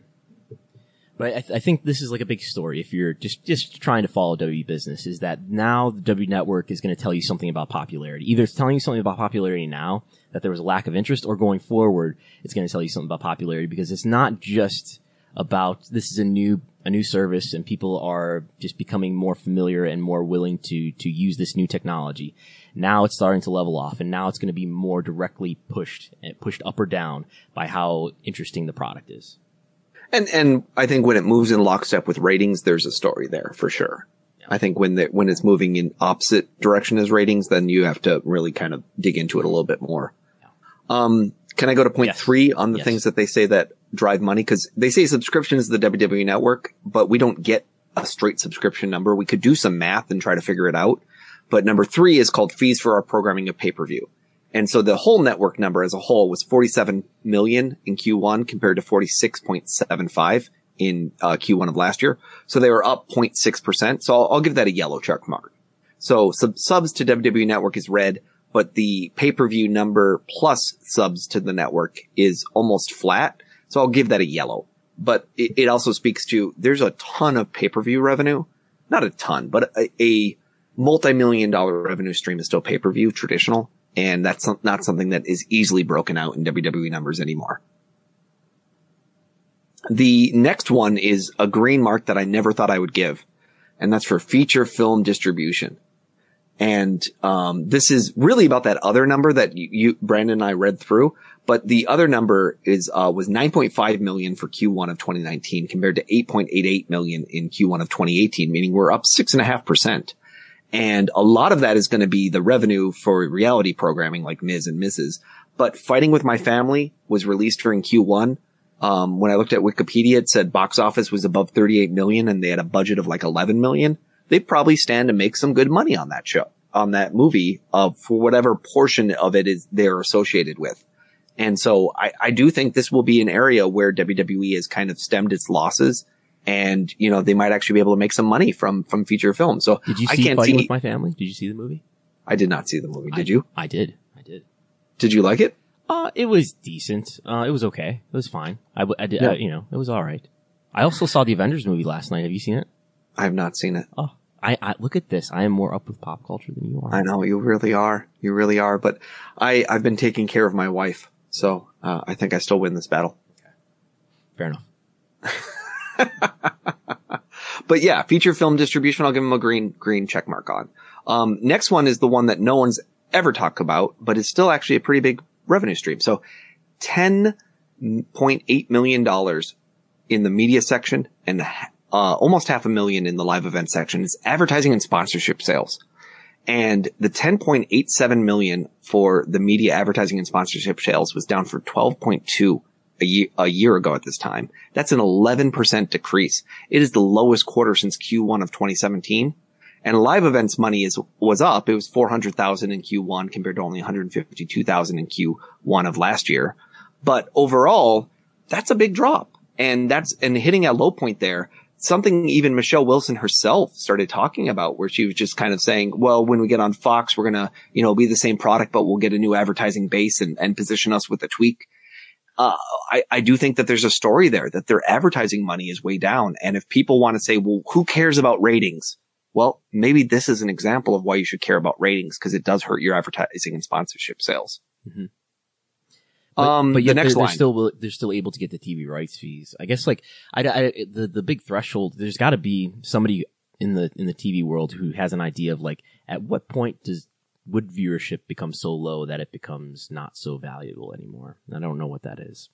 But I, th- I think this is like a big story. If you're just just trying to follow W business, is that now the W Network is going to tell you something about popularity. Either it's telling you something about popularity now that there was a lack of interest, or going forward, it's going to tell you something about popularity because it's not just about this is a new a new service and people are just becoming more familiar and more willing to to use this new technology. Now it's starting to level off, and now it's going to be more directly pushed eh, pushed up or down by how interesting the product is. And and I think when it moves in lockstep with ratings, there's a story there for sure. I think when the, when it's moving in opposite direction as ratings, then you have to really kind of dig into it a little bit more. Um, can I go to point Yes. three on the Yes. things that they say that drive money? Cause they say subscription is the WWE network, but we don't get a straight subscription number. We could do some math and try to figure it out. But number three is called fees for our programming of pay-per-view. And so the whole network number as a whole was 47 million in Q1 compared to 46.75 in uh, Q1 of last year. So they were up 0.6%. So I'll, I'll give that a yellow check mark. So sub- subs to WWE Network is red, but the pay-per-view number plus subs to the network is almost flat. So I'll give that a yellow. But it, it also speaks to there's a ton of pay-per-view revenue. Not a ton, but a, a multi-million dollar revenue stream is still pay-per-view traditional. And that's not something that is easily broken out in WWE numbers anymore. The next one is a green mark that I never thought I would give, and that's for feature film distribution. And um, this is really about that other number that you, you Brandon and I read through. But the other number is uh, was 9.5 million for Q1 of 2019 compared to 8.88 million in Q1 of 2018, meaning we're up six and a half percent. And a lot of that is going to be the revenue for reality programming like Miz and Mrs. But Fighting with My Family was released during Q1. Um, when I looked at Wikipedia, it said box office was above 38 million and they had a budget of like 11 million. They probably stand to make some good money on that show, on that movie, uh, for whatever portion of it is they're associated with. And so I, I do think this will be an area where WWE has kind of stemmed its losses and, you know, they might actually be able to make some money from, from feature films. So Did you I see can't Fighting see, with My Family? Did you see the movie? I did not see the movie. Did I- you? I did. I did. Did you like it? Uh, it was decent. Uh, it was okay. It was fine. I did, Yeah. uh, you know, it was all right. I also saw the Avengers movie last night. Have you seen it? I have not seen it. Oh, I, I look at this. I am more up with pop culture than you are. I know you really are. You really are. But I, I've been taking care of my wife. So, uh, I think I still win this battle. Fair enough. But yeah, feature film distribution, I'll give them a green, green check mark on. Um, next one is the one that no one's ever talked about, but it's still actually a pretty big revenue stream. So $10.8 million in the media section and, uh, almost half a million in the live event section is advertising and sponsorship sales. And the 10.87 million for the media advertising and sponsorship sales was down for 12.2 a year, a year ago at this time. That's an 11% decrease. It is the lowest quarter since Q1 of 2017. And live events money is, was up. It was 400,000 in Q1 compared to only 152,000 in Q1 of last year. But overall, that's a big drop. And that's, and hitting a low point there, something even Michelle Wilson herself started talking about where she was just kind of saying, well, when we get on Fox, we're going to, you know, be the same product, but we'll get a new advertising base and, and position us with a tweak. Uh, I, I do think that there's a story there that their advertising money is way down. And if people want to say, well, who cares about ratings? Well, maybe this is an example of why you should care about ratings because it does hurt your advertising and sponsorship sales. Mhm. But, Um, but the next they're, they're still they're still able to get the TV rights fees. I guess like I, I- the the big threshold. There's got to be somebody in the in the TV world who has an idea of like at what point does would viewership become so low that it becomes not so valuable anymore. I don't know what that is.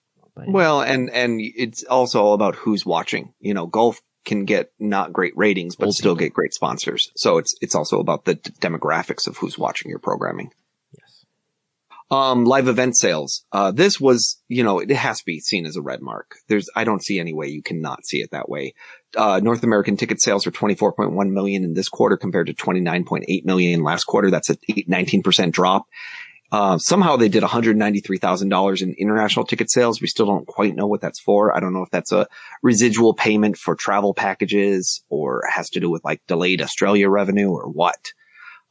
Well, and, and it's also all about who's watching. You know, golf can get not great ratings, but still get great sponsors. So it's, it's also about the d- demographics of who's watching your programming. Um, live event sales. Uh, this was, you know, it has to be seen as a red mark. There's, I don't see any way you cannot see it that way. Uh, North American ticket sales were 24.1 million in this quarter compared to 29.8 million last quarter. That's a 19% drop. Uh, somehow they did $193,000 in international ticket sales. We still don't quite know what that's for. I don't know if that's a residual payment for travel packages or has to do with like delayed Australia revenue or what.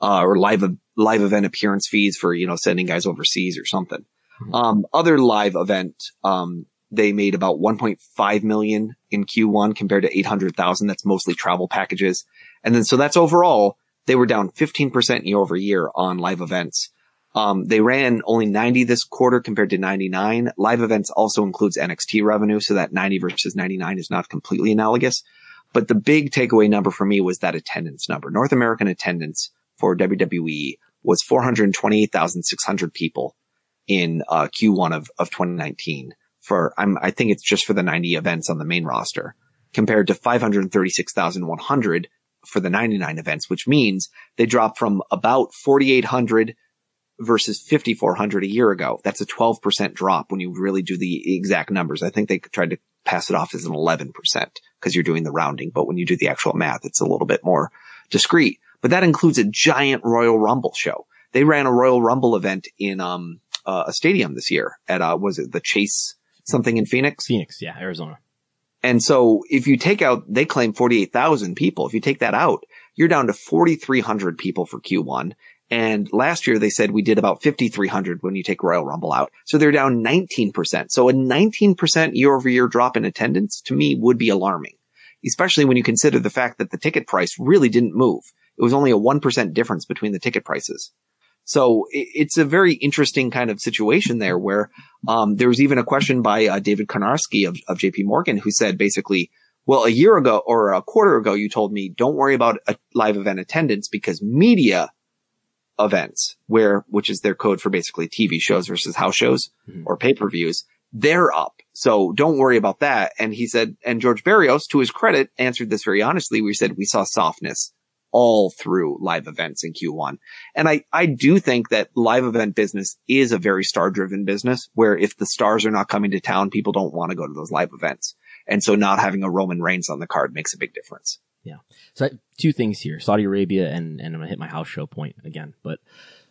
Uh, or live, live event appearance fees for, you know, sending guys overseas or something. Um, other live event, um, they made about 1.5 million in Q1 compared to 800,000. That's mostly travel packages. And then, so that's overall, they were down 15% year over year on live events. Um, they ran only 90 this quarter compared to 99. Live events also includes NXT revenue, so that 90 versus 99 is not completely analogous. But the big takeaway number for me was that attendance number. North American attendance for WWE was 428,600 people in uh, Q1 of, of 2019 for, I'm, I think it's just for the 90 events on the main roster compared to 536,100 for the 99 events, which means they dropped from about 4,800 versus 5,400 a year ago. That's a 12% drop when you really do the exact numbers. I think they tried to pass it off as an 11% because you're doing the rounding. But when you do the actual math, it's a little bit more discreet, but that includes a giant Royal Rumble show. They ran a Royal Rumble event in, um, uh, a stadium this year at, uh, was it the Chase something in Phoenix? Phoenix, yeah, Arizona. And so if you take out, they claim 48,000 people. If you take that out, you're down to 4,300 people for Q1. And last year they said we did about 5,300 when you take Royal Rumble out. So they're down 19%. So a 19% year over year drop in attendance to me would be alarming, especially when you consider the fact that the ticket price really didn't move. It was only a 1% difference between the ticket prices. So it's a very interesting kind of situation there where, um, there was even a question by uh, David Karnovsky of, of JP Morgan who said basically, well, a year ago or a quarter ago, you told me don't worry about a live event attendance because media events where, which is their code for basically TV shows versus house shows Mhm. or pay-per-views, they're up. So don't worry about that. And he said, and George Barrios, to his credit, answered this very honestly. We said we saw softness all through live events in Q1. And I, I do think that live event business is a very star driven business where if the stars are not coming to town, people don't want to go to those live events. And so not having a Roman Reigns on the card makes a big difference. Yeah. So two things here: Saudi Arabia, and and I'm gonna hit my house show point again. But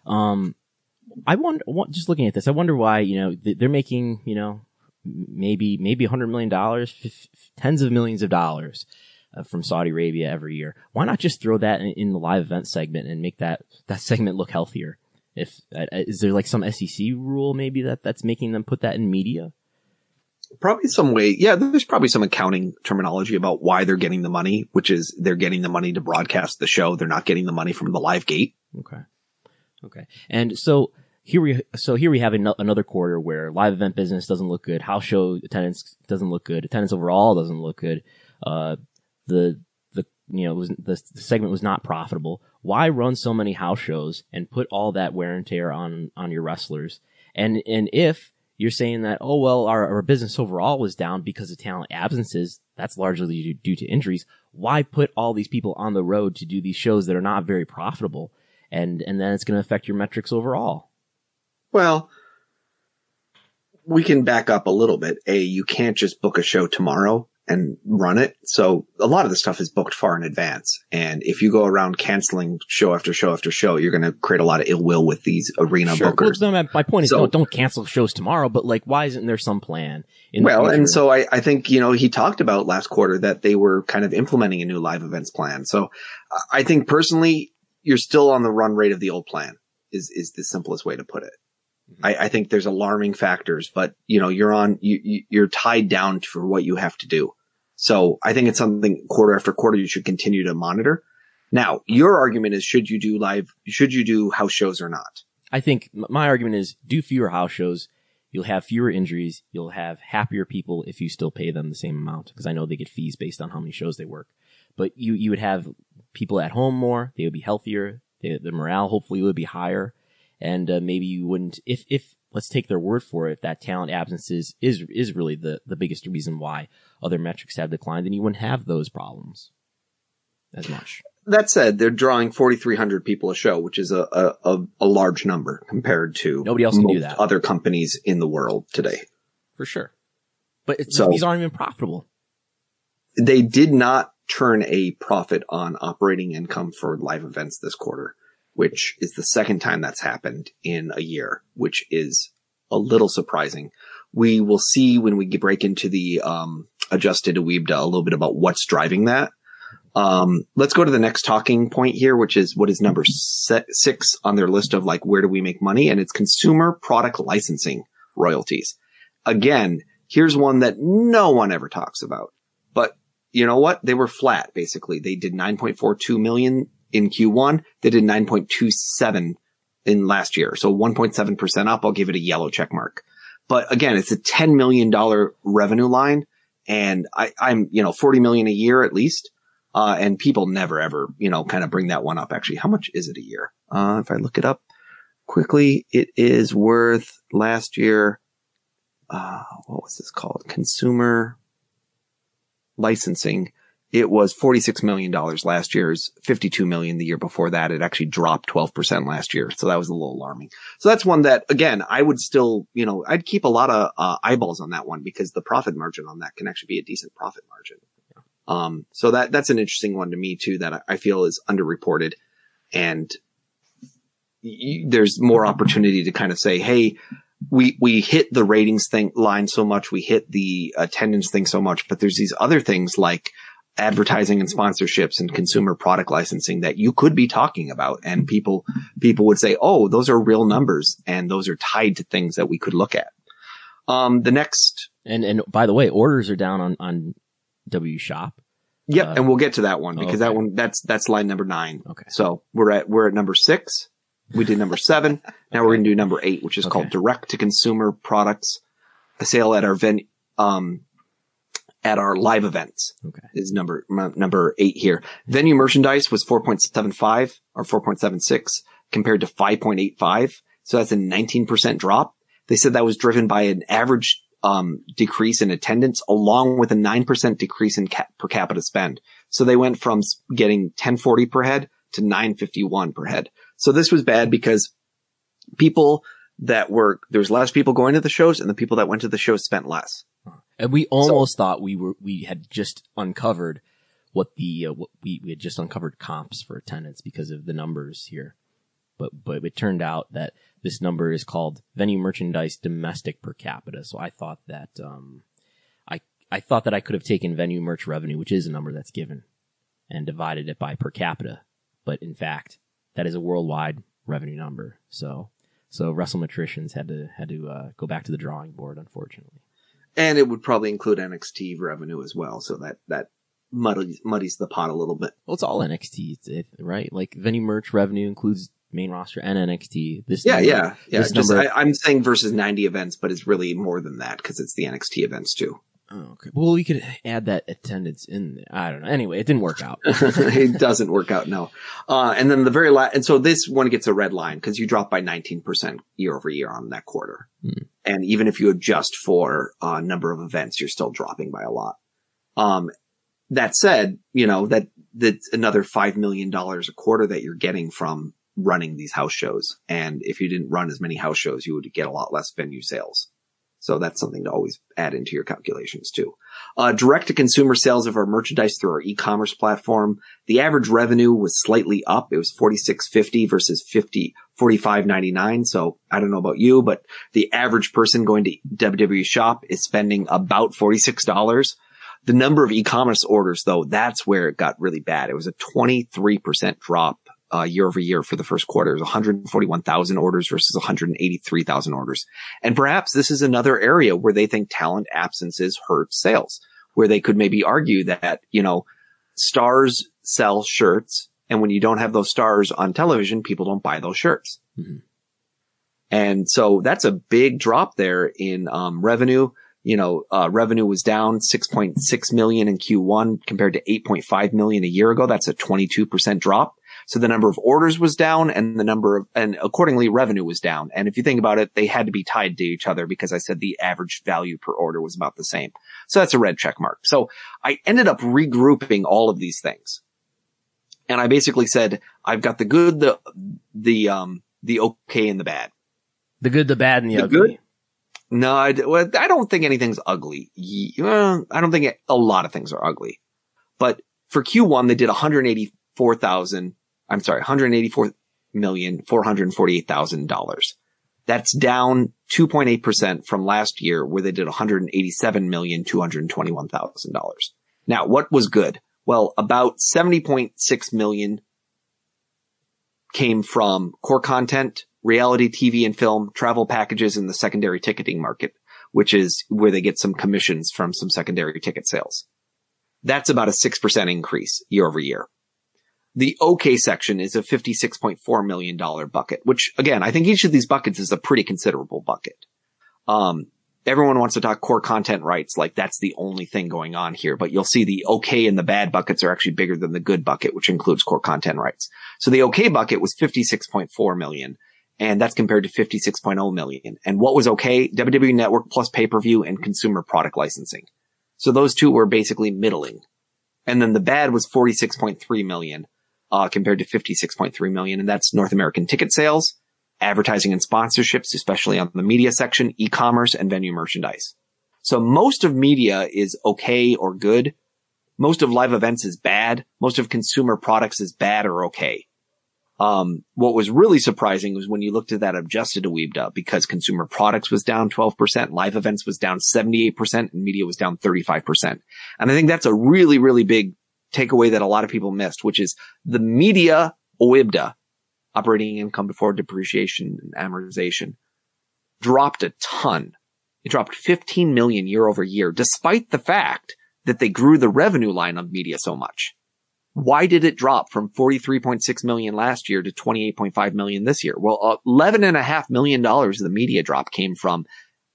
um, I wonder, just looking at this, I wonder why you know they're making you know maybe maybe a hundred million dollars, tens of millions of dollars from Saudi Arabia every year. Why not just throw that in, in the live event segment and make that that segment look healthier? If uh, is there like some SEC rule maybe that that's making them put that in media? Probably some way. Yeah, there's probably some accounting terminology about why they're getting the money, which is they're getting the money to broadcast the show. They're not getting the money from the live gate. Okay. Okay. And so here we, so here we have ano- another quarter where live event business doesn't look good. House show attendance doesn't look good. Attendance overall doesn't look good. Uh, the, the, you know, the, the segment was not profitable. Why run so many house shows and put all that wear and tear on, on your wrestlers? And, and if you're saying that, oh, well, our, our business overall was down because of talent absences, that's largely due to injuries. Why put all these people on the road to do these shows that are not very profitable? and and then it's going to affect your metrics overall. Well, we can back up a little bit. A, you can't just book a show tomorrow and run it. So a lot of the stuff is booked far in advance. And if you go around canceling show after show after show, you're going to create a lot of ill will with these arena Well, bookers. so my, my point is, So- don't, don't cancel shows tomorrow. But like, why isn't there some plan? In the Well, and so I, I think, you know, he talked about last quarter that they were kind of implementing a new live events plan. So I think personally, you're still on the run rate of the old plan is, is the simplest way to put it. I, I think there's alarming factors, but you know, you're on, you, you, you're tied down for what you have to do. So I think it's something quarter after quarter you should continue to monitor. Now, your argument is should you do live, should you do house shows or not? I think my argument is do fewer house shows. You'll have fewer injuries. You'll have happier people if you still pay them the same amount because I know they get fees based on how many shows they work. But you you would have people at home more. They would be healthier. They, the morale hopefully would be higher, and uh, maybe you wouldn't if if let's take their word for it that talent absences is is really the the biggest reason why other metrics have declined. Then you wouldn't have those problems as much. that said, they're drawing 4,300 people a show, which is a, a, a, large number compared to Nobody else can do that. other companies in the world today. For sure. But it's, So- these aren't even profitable. They did not turn a profit on operating income for live events this quarter, which is the second time that's happened in a year, which is a little surprising. We will see when we break into the um, adjusted OIBDA a little bit about what's driving that. Um, let's go to the next talking point here, which is what is number six on their list of like, where do we make money? And it's consumer product licensing royalties. Again, here's one that no one ever talks about, but you know what? They were flat basically. They did 9.42 million in Q1. They did 9.27 in last year. So 1.7% up. I'll give it a yellow check mark. But again, it's a $10 million revenue line and I, I'm, you know, 40 million a year at least. Uh, and people never ever, you know, kind of bring that one up. Actually, how much is it a year? Uh, if I look it up quickly, it is worth last year. Uh, what was this called? Consumer licensing. It was $46 million last year's 52 million the year before that. It actually dropped 12% last year. So that was a little alarming. So that's one that again, I would still, you know, I'd keep a lot of uh, eyeballs on that one because the profit margin on that can actually be a decent profit margin. Um, so that, that's an interesting one to me too that I, feel is underreported and y- there's more opportunity to kind of say, Hey, we, we hit the ratings thing line so much. We hit the attendance thing so much, but there's these other things like advertising and sponsorships and consumer product licensing that you could be talking about. And people, people would say, Oh, those are real numbers and those are tied to things that we could look at. Um, the next, And, and by the way, orders are down on, on W Shop. yep. Uh, and we'll get to that one because that one, that's, that's line number nine. Okay. So we're at, we're at number six. We did number seven. Now we're going to do number eight, which is called direct to consumer products, a sale at our ven, um, at our live events Okay. is number, m- number eight here. Venue merchandise was 4.75 or 4.76 compared to 5.85. So that's a 19% drop. They said that was driven by an average, um, decrease in attendance along with a 9% decrease in ca- per capita spend. So they went from getting 1040 per head to 951 per head. So this was bad because people that were, there was less people going to the shows and the people that went to the shows spent less. And we almost thought we were, we had just uncovered what the, uh, what we, we had just uncovered comps for attendance because of the numbers here. But, but it turned out that this number is called venue merchandise domestic per capita. So I thought that, um, I, I thought that I could have taken venue merch revenue, which is a number that's given and divided it by per capita. But in fact, that is a worldwide revenue number. So, so WrestleMetricians had to, had to, uh, go back to the drawing board, unfortunately. And it would probably include NXT revenue as well. So that, that muddies, muddies the pot a little bit. Well, it's all NXT, right? Like venue merch revenue includes main roster and NXT. This Yeah, number- yeah, yeah. this Just, number- I, I'm saying versus 90 events, but it's really more than that because it's the NXT events too. Oh, okay. Well, we could add that attendance in there. I don't know. Anyway, it didn't work out. it doesn't work out, no. Uh, and then the very last, and so this one gets a red line because you drop by 19% year over year on that quarter. Hmm. And even if you adjust for uh, number of events, you're still dropping by a lot. Um, that said, you know, that, that's another $5 million a quarter that you're getting from running these house shows. And if you didn't run as many house shows, you would get a lot less venue sales. So that's something to always add into your calculations too. Uh, direct to consumer sales of our merchandise through our e-commerce platform. The average revenue was slightly up. It was 46.50 versus 50, 45.99. So I don't know about you, but the average person going to WWE shop is spending about $46. The number of e-commerce orders though, that's where it got really bad. It was a 23% drop uh, year over year for the first quarter. Was 141,000 orders versus 183,000 orders. And perhaps this is another area where they think talent absences hurt sales, where they could maybe argue that, you know, stars sell shirts. And when you don't have those stars on television, people don't buy those shirts. Mhm. And so that's a big drop there in, um, revenue. You know, uh, revenue was down 6.6 million in Q1 compared to 8.5 million a year ago. That's a 22% drop. So the number of orders was down and the number of, and accordingly revenue was down. And if you think about it, they had to be tied to each other because I said the average value per order was about the same. So that's a red check mark. So I ended up regrouping all of these things. And I basically said, I've got the good, the, the, um, the okay and the bad. The good, the bad, and the, The ugly. good? No, I, well, I don't think anything's ugly. Well, I don't think it, a lot of things are ugly. But for Q1, they did 184,000, I'm sorry, $184,448,000. That's down 2.8% from last year where they did $187,221,000. Now, what was good? Well, about 70.6 million came from core content, reality TV and film, travel packages in the secondary ticketing market, which is where they get some commissions from some secondary ticket sales. That's about a 6% increase year over year. The OK section is a $56.4 million bucket, which again, I think each of these buckets is a pretty considerable bucket. Um, everyone wants to talk core content rights, like that's the only thing going on here, but you'll see the OK and the bad buckets are actually bigger than the good bucket, which includes core content rights. So the OK bucket was 56.4 million, and that's compared to 56.0 million. And what was okay? WWE Network plus pay-per-view and consumer product licensing. So those two were basically middling. And then the bad was 46.3 million, uh, compared to 56.3 million. And that's North American ticket sales, advertising and sponsorships, especially on the media section, e-commerce and venue merchandise. So most of media is okay or good. Most of live events is bad. Most of consumer products is bad or okay. Um, what was really surprising was when you looked at that adjusted EBITDA because consumer products was down 12%, live events was down 78%, and media was down 35%. And I think that's a really, really big takeaway that a lot of people missed, which is the media OIBDA, operating income before depreciation and amortization, dropped a ton. It dropped 15 million year over year, despite the fact that they grew the revenue line of media so much. Why did it drop from 43.6 million last year to 28.5 million this year? Well, uh, eleven and a half million dollars of the media drop came from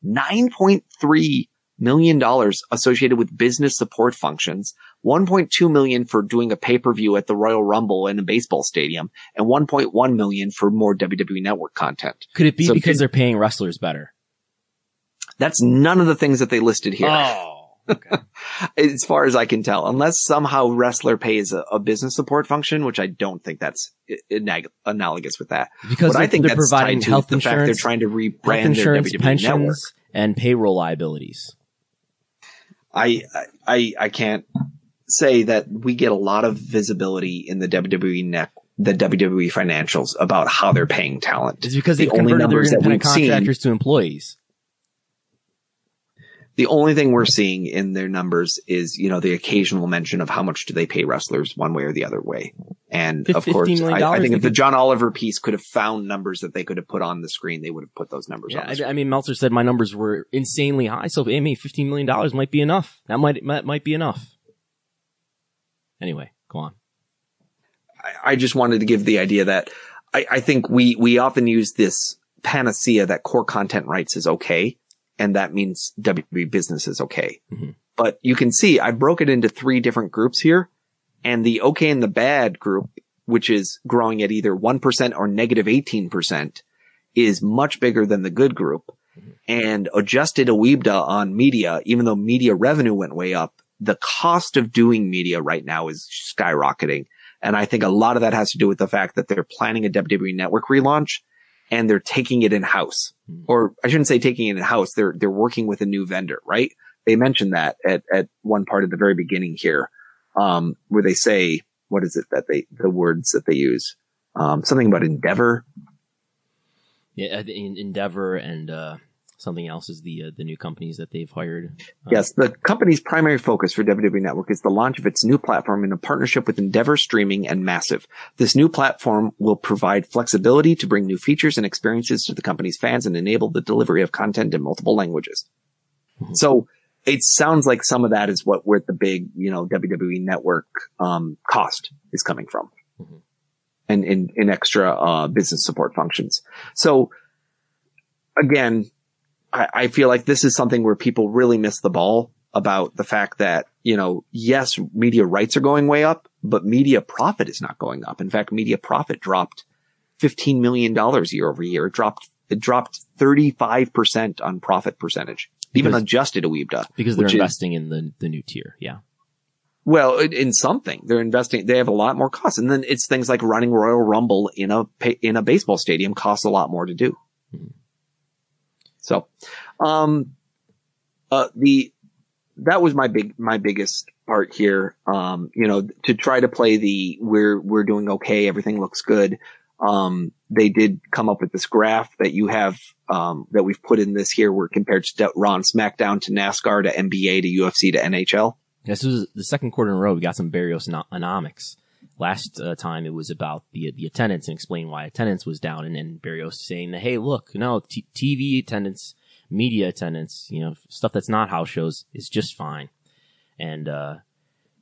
9.3 million dollars associated with business support functions, 1.2 million for doing a pay-per-view at the Royal Rumble in a baseball stadium, and 1.1 million for more WWE network content. Could it be So because did- they're paying wrestlers better? That's none of the things that they listed here. Oh, okay. as far as I can tell, unless somehow wrestler pays a, a business support function, which I don't think that's inag- analogous with that. because they're, I think they're that's providing tied to health the fact they're trying to rebrand insurance, their WWE pensions, network. and payroll liabilities. I, I I can't say that we get a lot of visibility in the WWE net, the WWE financials about how they're paying talent. It's because The they've only converted their numbers that we've seen- contractors to employees. The only thing we're seeing in their numbers is, you know, the occasional mention of how much do they pay wrestlers one way or the other way. And of course, I, I think if the John Oliver piece could have found numbers that they could have put on the screen, they would have put those numbers Yeah, I. I mean, Meltzer said my numbers were insanely high, so I mean, fifteen million dollars might be enough. That might that might be enough. Anyway, go on. I, I just wanted to give the idea that I, I think we, we often use this panacea that core content rights is okay. And that means WB business is okay. Mhm. But you can see I broke it into three different groups here and the okay and the bad group, which is growing at either 1% or negative 18% is much bigger than the good group. And adjusted OIBDA on media, even though media revenue went way up, the cost of doing media right now is skyrocketing. And I think a lot of that has to do with the fact that they're planning a WWE network relaunch and they're taking it in house. Hmm. Or I shouldn't say taking it in house. They're, they're working with a new vendor, right? They mentioned that at, at one part at the very beginning here, um, where they say, what is it that they, the words that they use? Um, something about endeavor. Yeah, I think En- Endeavor and uh, something else is the uh, the new companies that they've hired. Uh, Yes, the company's primary focus for WWE Network is the launch of its new platform in a partnership with Endeavor Streaming and Massive. This new platform will provide flexibility to bring new features and experiences to the company's fans and enable the delivery of content in multiple languages. So it sounds like some of that is what where the big, you know, WWE Network um, cost is coming from. Mhm. And in, in extra uh, business support functions. So again, I, I feel like this is something where people really miss the ball about the fact that, you know, yes, media rights are going way up, but media profit is not going up. In fact, media profit dropped $15 million year over year. It dropped, it dropped 35% on profit percentage, even Because- adjusted to EBITDA. because they're which is- investing in the the new tier. Yeah, Well, in, in something they're investing, they have a lot more costs. And then it's things like running Royal Rumble in a, in a baseball stadium costs a lot more to do. Hmm. So, um, uh, the, that was my big, my biggest part here. Um, you know, to try to play the, we're, we're doing okay. Everything looks good. Um, they did come up with this graph that you have, um, that we've put in this here where compared to and SmackDown to NASCAR to NBA to UFC to NHL. This was the second quarter in a row. We got some Barrios-onomics. Last uh, time it was about the the attendance and explain why attendance was down, and then Barrios saying that hey, look, no t- TV attendance, media attendance, you know, stuff that's not house shows is just fine. And uh,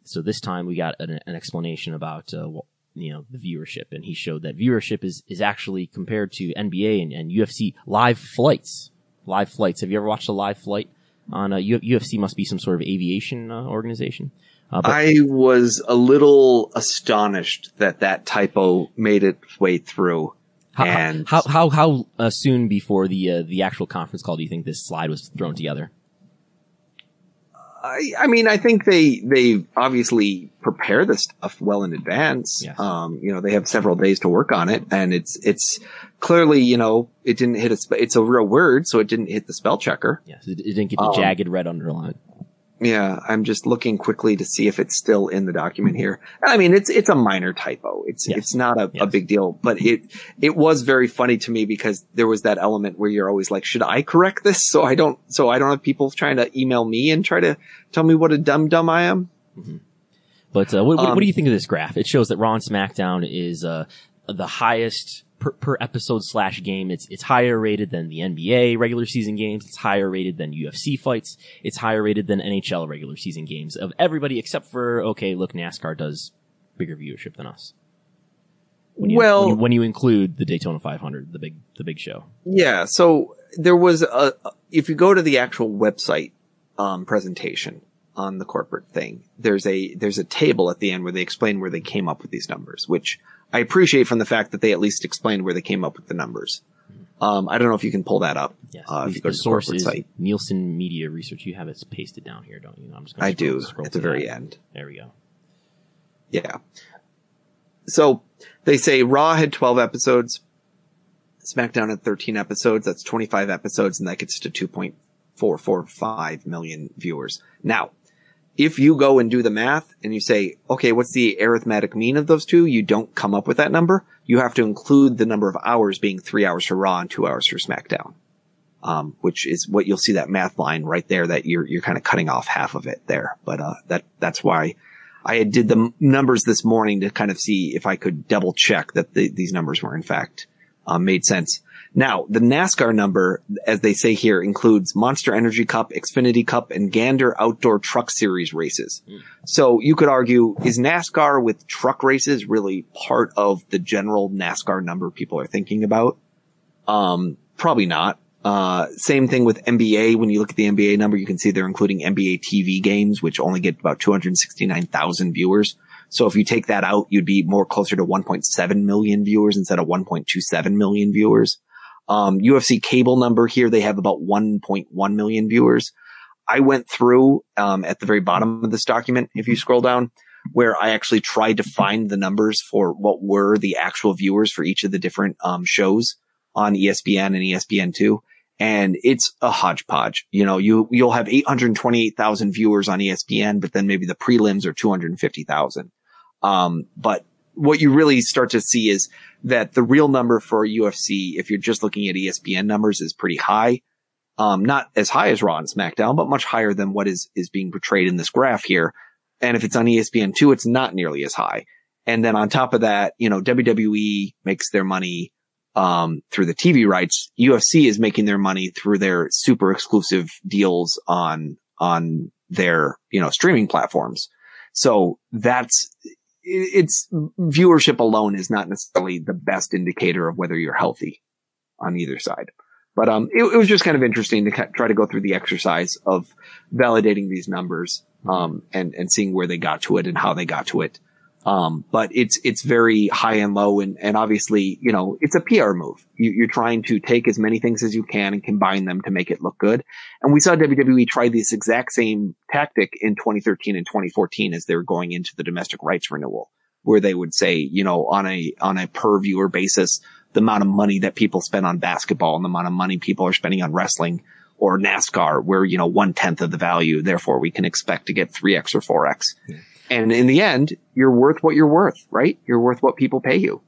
so this time we got an, an explanation about uh, wh- you know the viewership, and he showed that viewership is is actually compared to NBA and, and UFC live flights. Live flights. Have you ever watched a live flight on a U- UFC? Must be some sort of aviation uh, organization. Uh, but I was a little astonished that that typo made its way through. how, and how how how uh, soon before the uh, the actual conference call do you think this slide was thrown together? I, I mean, I think they they obviously prepare this stuff well in advance. Yes. Um, you know, they have several days to work on it, and it's it's clearly you know it didn't hit a spe- it's a real word, so it didn't hit the spell checker. Yes, it, it didn't get the Um, jagged red underline. Yeah, I'm just looking quickly to see if it's still in the document here. I mean, it's it's a minor typo. It's Yes. it's not a, a big deal, but it it was very funny to me because there was that element where you're always like, should I correct this so I don't so I don't have people trying to email me and try to tell me what a dumb dumb I am. But uh, what, what, Um, what do you think of this graph? It shows that Raw and SmackDown is uh, the highest per, per episode slash game. It's it's higher rated than the NBA regular season games. It's higher rated than UFC fights. It's higher rated than NHL regular season games of everybody except for okay, look, NASCAR does bigger viewership than us. When you, Well- when you, when you include the Daytona 500, the big the big show. Yeah, so there was a if you go to the actual website um, presentation on the corporate thing, there's a there's a table at the end where they explain where they came up with these numbers, which I appreciate from the fact that they at least explained where they came up with the numbers. Um, I don't know if you can pull that up. Yes, Uh, if you go to the source corporate is site. Nielsen Media Research. You have it pasted down here, don't you? I'm just I scroll- do scroll at to the very that. end. There we go. Yeah. So they say Raw had 12 episodes, SmackDown had 13 episodes. That's 25 episodes, and that gets to 2.445 million viewers. Now, if you go and do the math and you say, okay, what's the arithmetic mean of those two? You don't come up with that number. You have to include the number of hours being three hours for Raw and two hours for SmackDown. Um, which is what you'll see that math line right there that you're, you're kind of cutting off half of it there. But, uh, that, that's why I did the numbers this morning to kind of see if I could double check that the, these numbers were in fact um, made sense. Now, the NASCAR number, as they say here, includes Monster Energy Cup, Xfinity Cup, and Gander Outdoor Truck Series races. So you could argue, is NASCAR with truck races really part of the general NASCAR number people are thinking about? Um, probably not. Uh, same thing with NBA. When you look at the NBA number, you can see they're including NBA TV games, which only get about 269,000 viewers. So if you take that out, you'd be more closer to 1.7 million viewers instead of 1.27 million viewers. Um, UFC cable number here, they have about 1.1 million viewers. I went through, um, at the very bottom of this document, if you scroll down, where I actually tried to find the numbers for what were the actual viewers for each of the different, um, shows on ESPN and ESPN2. And it's a hodgepodge. You know, you, you'll have 828,000 viewers on ESPN, but then maybe the prelims are 250,000. Um, but what you really start to see is that the real number for UFC, if you're just looking at ESPN numbers, is pretty high. Um, not as high as Raw and SmackDown, but much higher than what is, is being portrayed in this graph here. And if it's on ESPN two, it's not nearly as high. And then on top of that, you know, WWE makes their money, um, through the TV rights. UFC is making their money through their super exclusive deals on, on their, you know, streaming platforms. So that's, it's viewership alone is not necessarily the best indicator of whether you're healthy on either side. But um, it, it was just kind of interesting to try to go through the exercise of validating these numbers um, and and seeing where they got to it and how they got to it. Um, but it's, it's very high and low. And, and obviously, you know, it's a PR move. You, you're trying to take as many things as you can and combine them to make it look good. And we saw WWE try this exact same tactic in 2013 and 2014 as they were going into the domestic rights renewal, where they would say, you know, on a, on a per viewer basis, the amount of money that people spend on basketball and the amount of money people are spending on wrestling or NASCAR, where, you know, one tenth of the value. Therefore, we can expect to get 3x or 4x. Yeah. And in the end, you're worth what you're worth, right? You're worth what people pay you.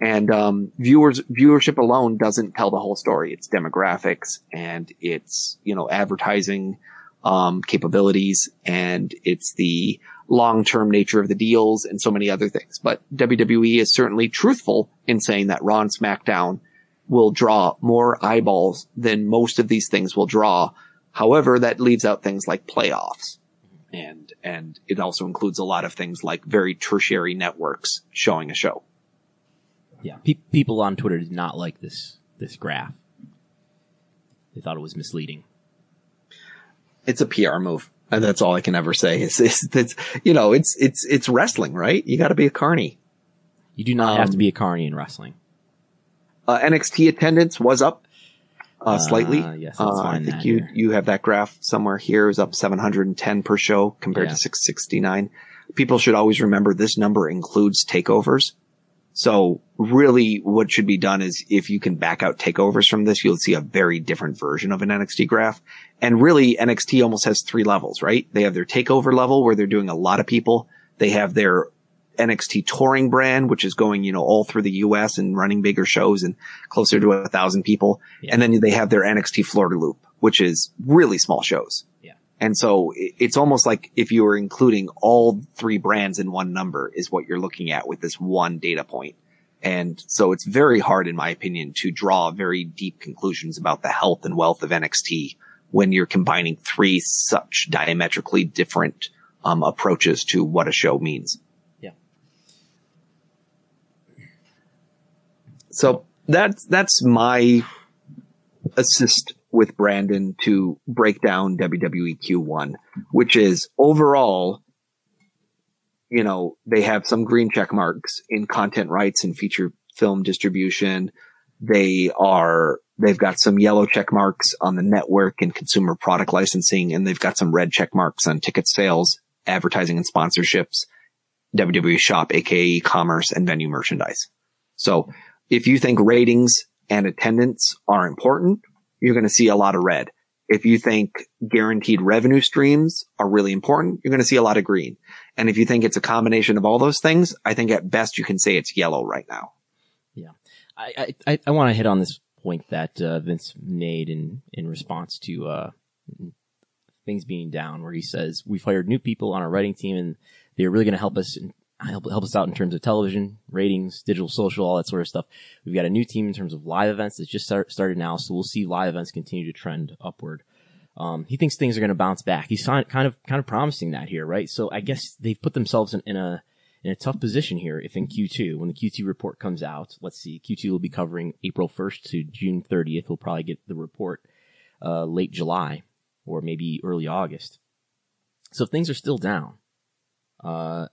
And, um, viewers, viewership alone doesn't tell the whole story. It's demographics and it's, you know, advertising, um, capabilities and it's the long-term nature of the deals and so many other things. But WWE is certainly truthful in saying that Raw SmackDown will draw more eyeballs than most of these things will draw. However, that leaves out things like playoffs. And, and it also includes a lot of things like very tertiary networks showing a show. Yeah. Pe- people on Twitter did not like this, this graph. They thought it was misleading. It's a PR move. And that's all I can ever say is, is that, you know, it's, it's, it's wrestling, right? You gotta be a carny. You do not um, have to be a carny in wrestling. Uh, NXT attendance was up uh, slightly. Uh, yes, uh, I think you here. you have that graph somewhere here. Is up 710 per show compared yeah. to 669. People should always remember this number includes takeovers. So really what should be done is if you can back out takeovers from this, you'll see a very different version of an NXT graph. And really NXT almost has three levels, right? They have their takeover level where they're doing a lot of people. They have their NXT touring brand, which is going, you know, all through the US and running bigger shows and closer to a thousand people. Yeah. And then they have their NXT Florida loop, which is really small shows. Yeah. And so it's almost like if you were including all three brands in one number is what you're looking at with this one data point. And so it's very hard, in my opinion, to draw very deep conclusions about the health and wealth of NXT when you're combining three such diametrically different um, approaches to what a show means. So that's, that's my assist with Brandon to break down WWE Q1, which is overall, you know, they have some green check marks in content rights and feature film distribution. They are, they've got some yellow check marks on the network and consumer product licensing, and they've got some red check marks on ticket sales, advertising and sponsorships, WWE shop, aka commerce and venue merchandise. So if you think ratings and attendance are important, you're going to see a lot of red. If you think guaranteed revenue streams are really important, you're going to see a lot of green. And if you think it's a combination of all those things, I think at best you can say it's yellow right now. Yeah. I, I, I want to hit on this point that uh, Vince made in, in response to uh, things being down, where he says, We've hired new people on our writing team and they're really going to help us in, help, help us out in terms of television, ratings, digital, social, all that sort of stuff. We've got a new team in terms of live events that's just start, started now, so we'll see live events continue to trend upward. Um, he thinks things are going to bounce back. He's kind of kind of promising that here, right? So I guess they've put themselves in, in a in a tough position here. If in Q2, when the Q2 report comes out, let's see, Q2 will be covering April 1st to June 30th. We'll probably get the report uh, late July or maybe early August. So if things are still down, uh,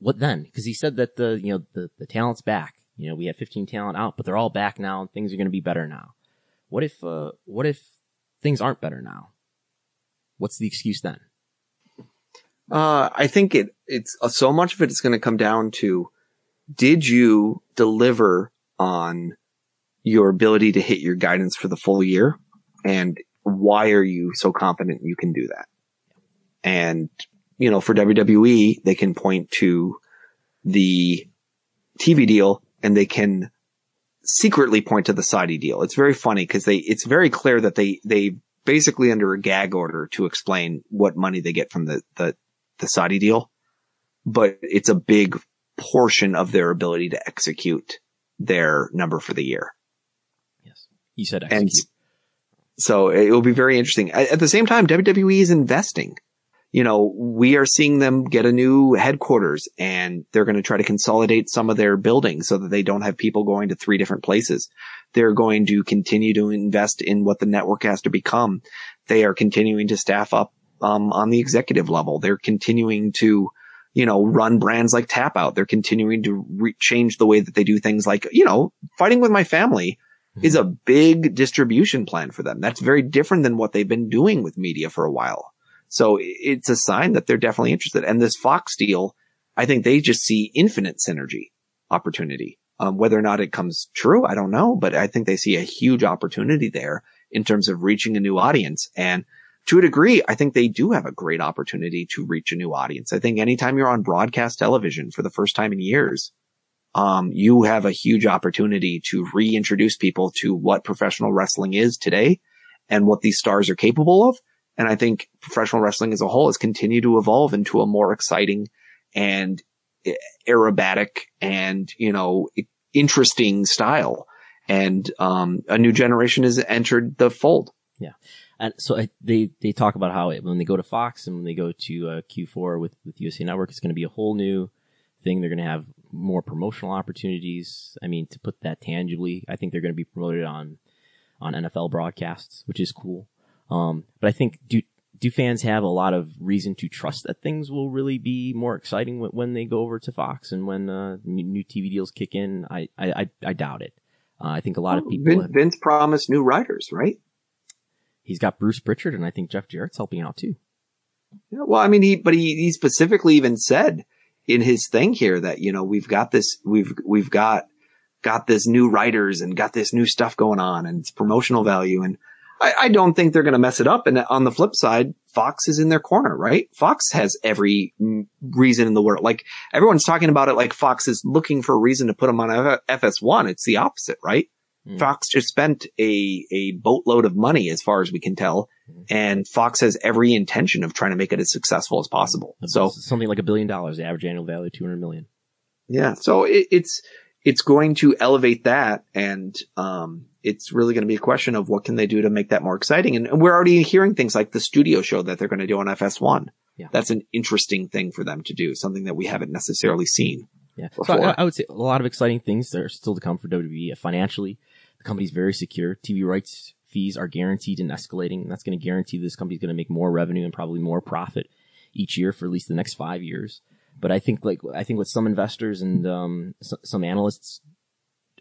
what then? Because he said that the you know the the talent's back. You know, we had 15 talent out, but they're all back now, and things are going to be better now. What if uh, what if things aren't better now? What's the excuse then? Uh, I think it it's uh, so much of it is going to come down to did you deliver on your ability to hit your guidance for the full year, and why are you so confident you can do that? And you know, for WWE, they can point to the TV deal and they can secretly point to the Saudi deal. It's very funny because they, it's very clear that they, they basically under a gag order to explain what money they get from the, the, the Saudi deal, but it's a big portion of their ability to execute their number for the year. Yes. You said execute. And so it will be very interesting. At the same time, WWE is investing you know, we are seeing them get a new headquarters and they're going to try to consolidate some of their buildings so that they don't have people going to three different places. They're going to continue to invest in what the network has to become. They are continuing to staff up um, on the executive level. They're continuing to, you know, run brands like Tapout. They're continuing to re- change the way that they do things like, you know, fighting with my family is a big distribution plan for them. That's very different than what they've been doing with media for a while. So it's a sign that they're definitely interested. And this Fox deal, I think they just see infinite synergy opportunity. Um, whether or not it comes true, I don't know, but I think they see a huge opportunity there in terms of reaching a new audience. And to a degree, I think they do have a great opportunity to reach a new audience. I think anytime you're on broadcast television for the first time in years, um, you have a huge opportunity to reintroduce people to what professional wrestling is today and what these stars are capable of. And I think professional wrestling as a whole has continued to evolve into a more exciting and aerobatic and, you know, interesting style. And, um, a new generation has entered the fold. Yeah. And so I, they, they talk about how it, when they go to Fox and when they go to uh, Q4 with, with USA Network, it's going to be a whole new thing. They're going to have more promotional opportunities. I mean, to put that tangibly, I think they're going to be promoted on, on NFL broadcasts, which is cool. Um, but I think do, do fans have a lot of reason to trust that things will really be more exciting when, when they go over to Fox and when uh, new TV deals kick in? I I, I doubt it. Uh, I think a lot of people. Vince, have, Vince promised new writers, right? He's got Bruce Pritchard, and I think Jeff Jarrett's helping out too. Yeah, well, I mean, he but he he specifically even said in his thing here that you know we've got this we've we've got got this new writers and got this new stuff going on and it's promotional value and I, I don't think they're going to mess it up. And on the flip side, Fox is in their corner, right? Fox has every reason in the world. Like everyone's talking about it like Fox is looking for a reason to put them on FS1. It's the opposite, right? Mm. Fox just spent a, a boatload of money as far as we can tell. Mm. And Fox has every intention of trying to make it as successful as possible. So something like a billion dollars, the average annual value, 200 million. Yeah. So it, it's, it's going to elevate that and, um, it's really going to be a question of what can they do to make that more exciting. And we're already hearing things like the studio show that they're going to do on FS1. Yeah. That's an interesting thing for them to do, something that we haven't necessarily seen. Yeah. So I, I, would say a lot of exciting things that are still to come for WWE. Financially, the company's very secure. TV rights fees are guaranteed and escalating. That's going to guarantee this company's going to make more revenue and probably more profit each year for at least the next five years. But I think like, I think what some investors and, um, some analysts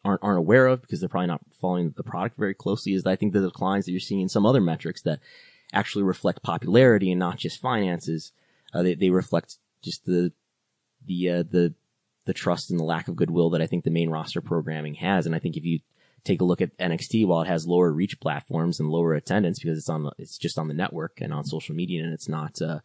aren't aren't aware of because they're probably not following the product very closely is that I think the declines that you're seeing in some other metrics that actually reflect popularity and not just finances. Uh, they they reflect just the the uh, the the trust and the lack of goodwill that I think the main roster programming has. And I think if you take a look at NXT, while it has lower reach platforms and lower attendance because it's on it's just on the network and on social media and it's not uh,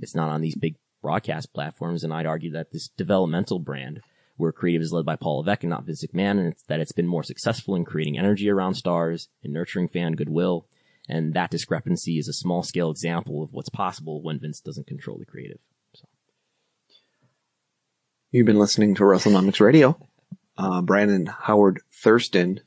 it's not on these big broadcast platforms. And I'd argue that this developmental brand where creative is led by Paul Levesque and not Vince McMahon, and it's that it's been more successful in creating energy around stars and nurturing fan goodwill. And that discrepancy is a small scale example of what's possible when Vince doesn't control the creative. So. You've been listening to WrestleNomics Radio. Uh, Brandon Howard Thurston,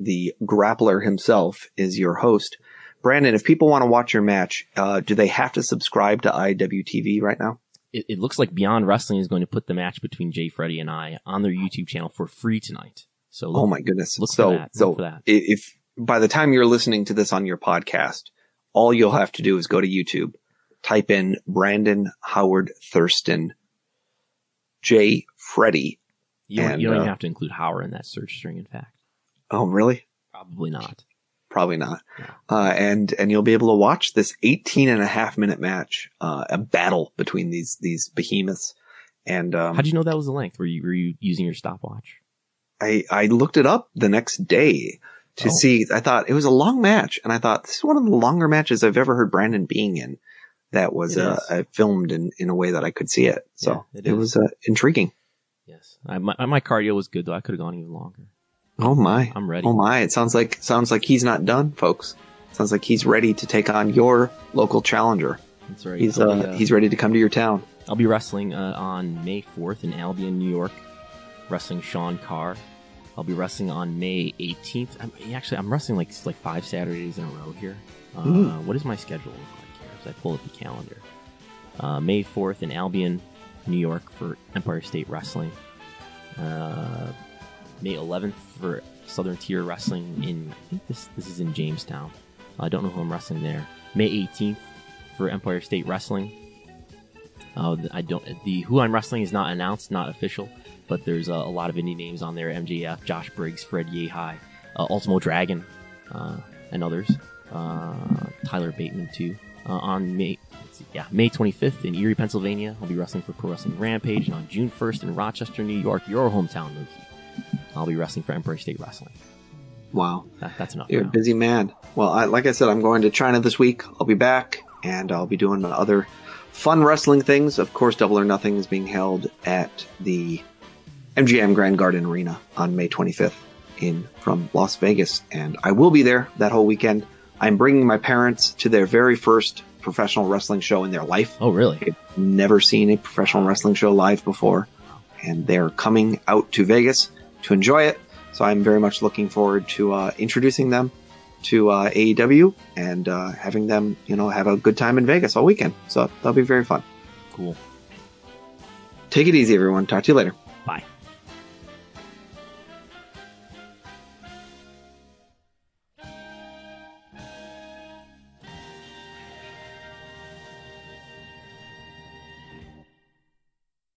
the grappler himself, is your host. Brandon, if people want to watch your match, uh, do they have to subscribe to IWTV right now? It, it, looks like Beyond Wrestling is going to put the match between Jay Freddy and I on their YouTube channel for free tonight. So look, oh my goodness! Look so for that. so look if by the time you're listening to this on your podcast, all you'll have to do is go to YouTube, type in Brandon Howard Thurston, Jay Freddy. You don't, you don't uh, even have to include Howard in that search string. In fact, oh really? Probably not. Probably not. Uh, and, and you'll be able to watch this 18 and a half minute match, uh, a battle between these, these behemoths. And, um, How'd you know that was the length? Were you, were you using your stopwatch? I, I looked it up the next day to Oh. see, I thought it was a long match and I thought this is one of the longer matches I've ever heard Brandon being in that was, uh, uh, filmed in, in a way that I could see it. So Yeah, it it, was, uh, intriguing. Yes. I, my, my cardio was good though. I could have gone even longer. Oh my. I'm ready. Oh my. It sounds like, sounds like he's not done, folks. Sounds like he's ready to take on your local challenger. That's right. He's, uh, be, uh, he's ready to come to your town. I'll be wrestling uh, on May 4th in Albion, New York, wrestling Sean Carr. I'll be wrestling on May 18th. I'm, actually, I'm wrestling like like five Saturdays in a row here. Uh, Mm. What does my schedule look like here? As I pull up the calendar, uh, May 4th in Albion, New York for Empire State Wrestling. Uh, May 11th for Southern Tier Wrestling in I think this this is in Jamestown. I don't know who I'm wrestling there. May 18th for Empire State Wrestling. Uh, I don't. The Who I'm Wrestling is not announced, not official, but there's a, lot of indie names on there: MJF, Josh Briggs, Fred Yehi, uh, Ultimo Dragon, uh, and others. Uh, Tyler Bateman too. Uh, on May, see, yeah, May 25th in Erie, Pennsylvania, I'll be wrestling for Pro Wrestling Rampage, and on June 1st in Rochester, New York, your hometown, Mookie, I'll be wrestling for Empire State Wrestling. Wow. That, that's enough. You're a busy man. Well, I, like I said, I'm going to China this week. I'll be back, and I'll be doing other fun wrestling things. Of course, Double or Nothing is being held at the MGM Grand Garden Arena on May 25th in from Las Vegas, and I will be there that whole weekend. I'm bringing my parents to their very first professional wrestling show in their life. Oh, really? They've never seen a professional wrestling show live before, and they're coming out to Vegas to enjoy it. So I'm very much looking forward to uh, introducing them to uh, AEW and uh, having them, you know, have a good time in Vegas all weekend. So that'll be very fun. Cool. Take it easy, everyone. Talk to you later.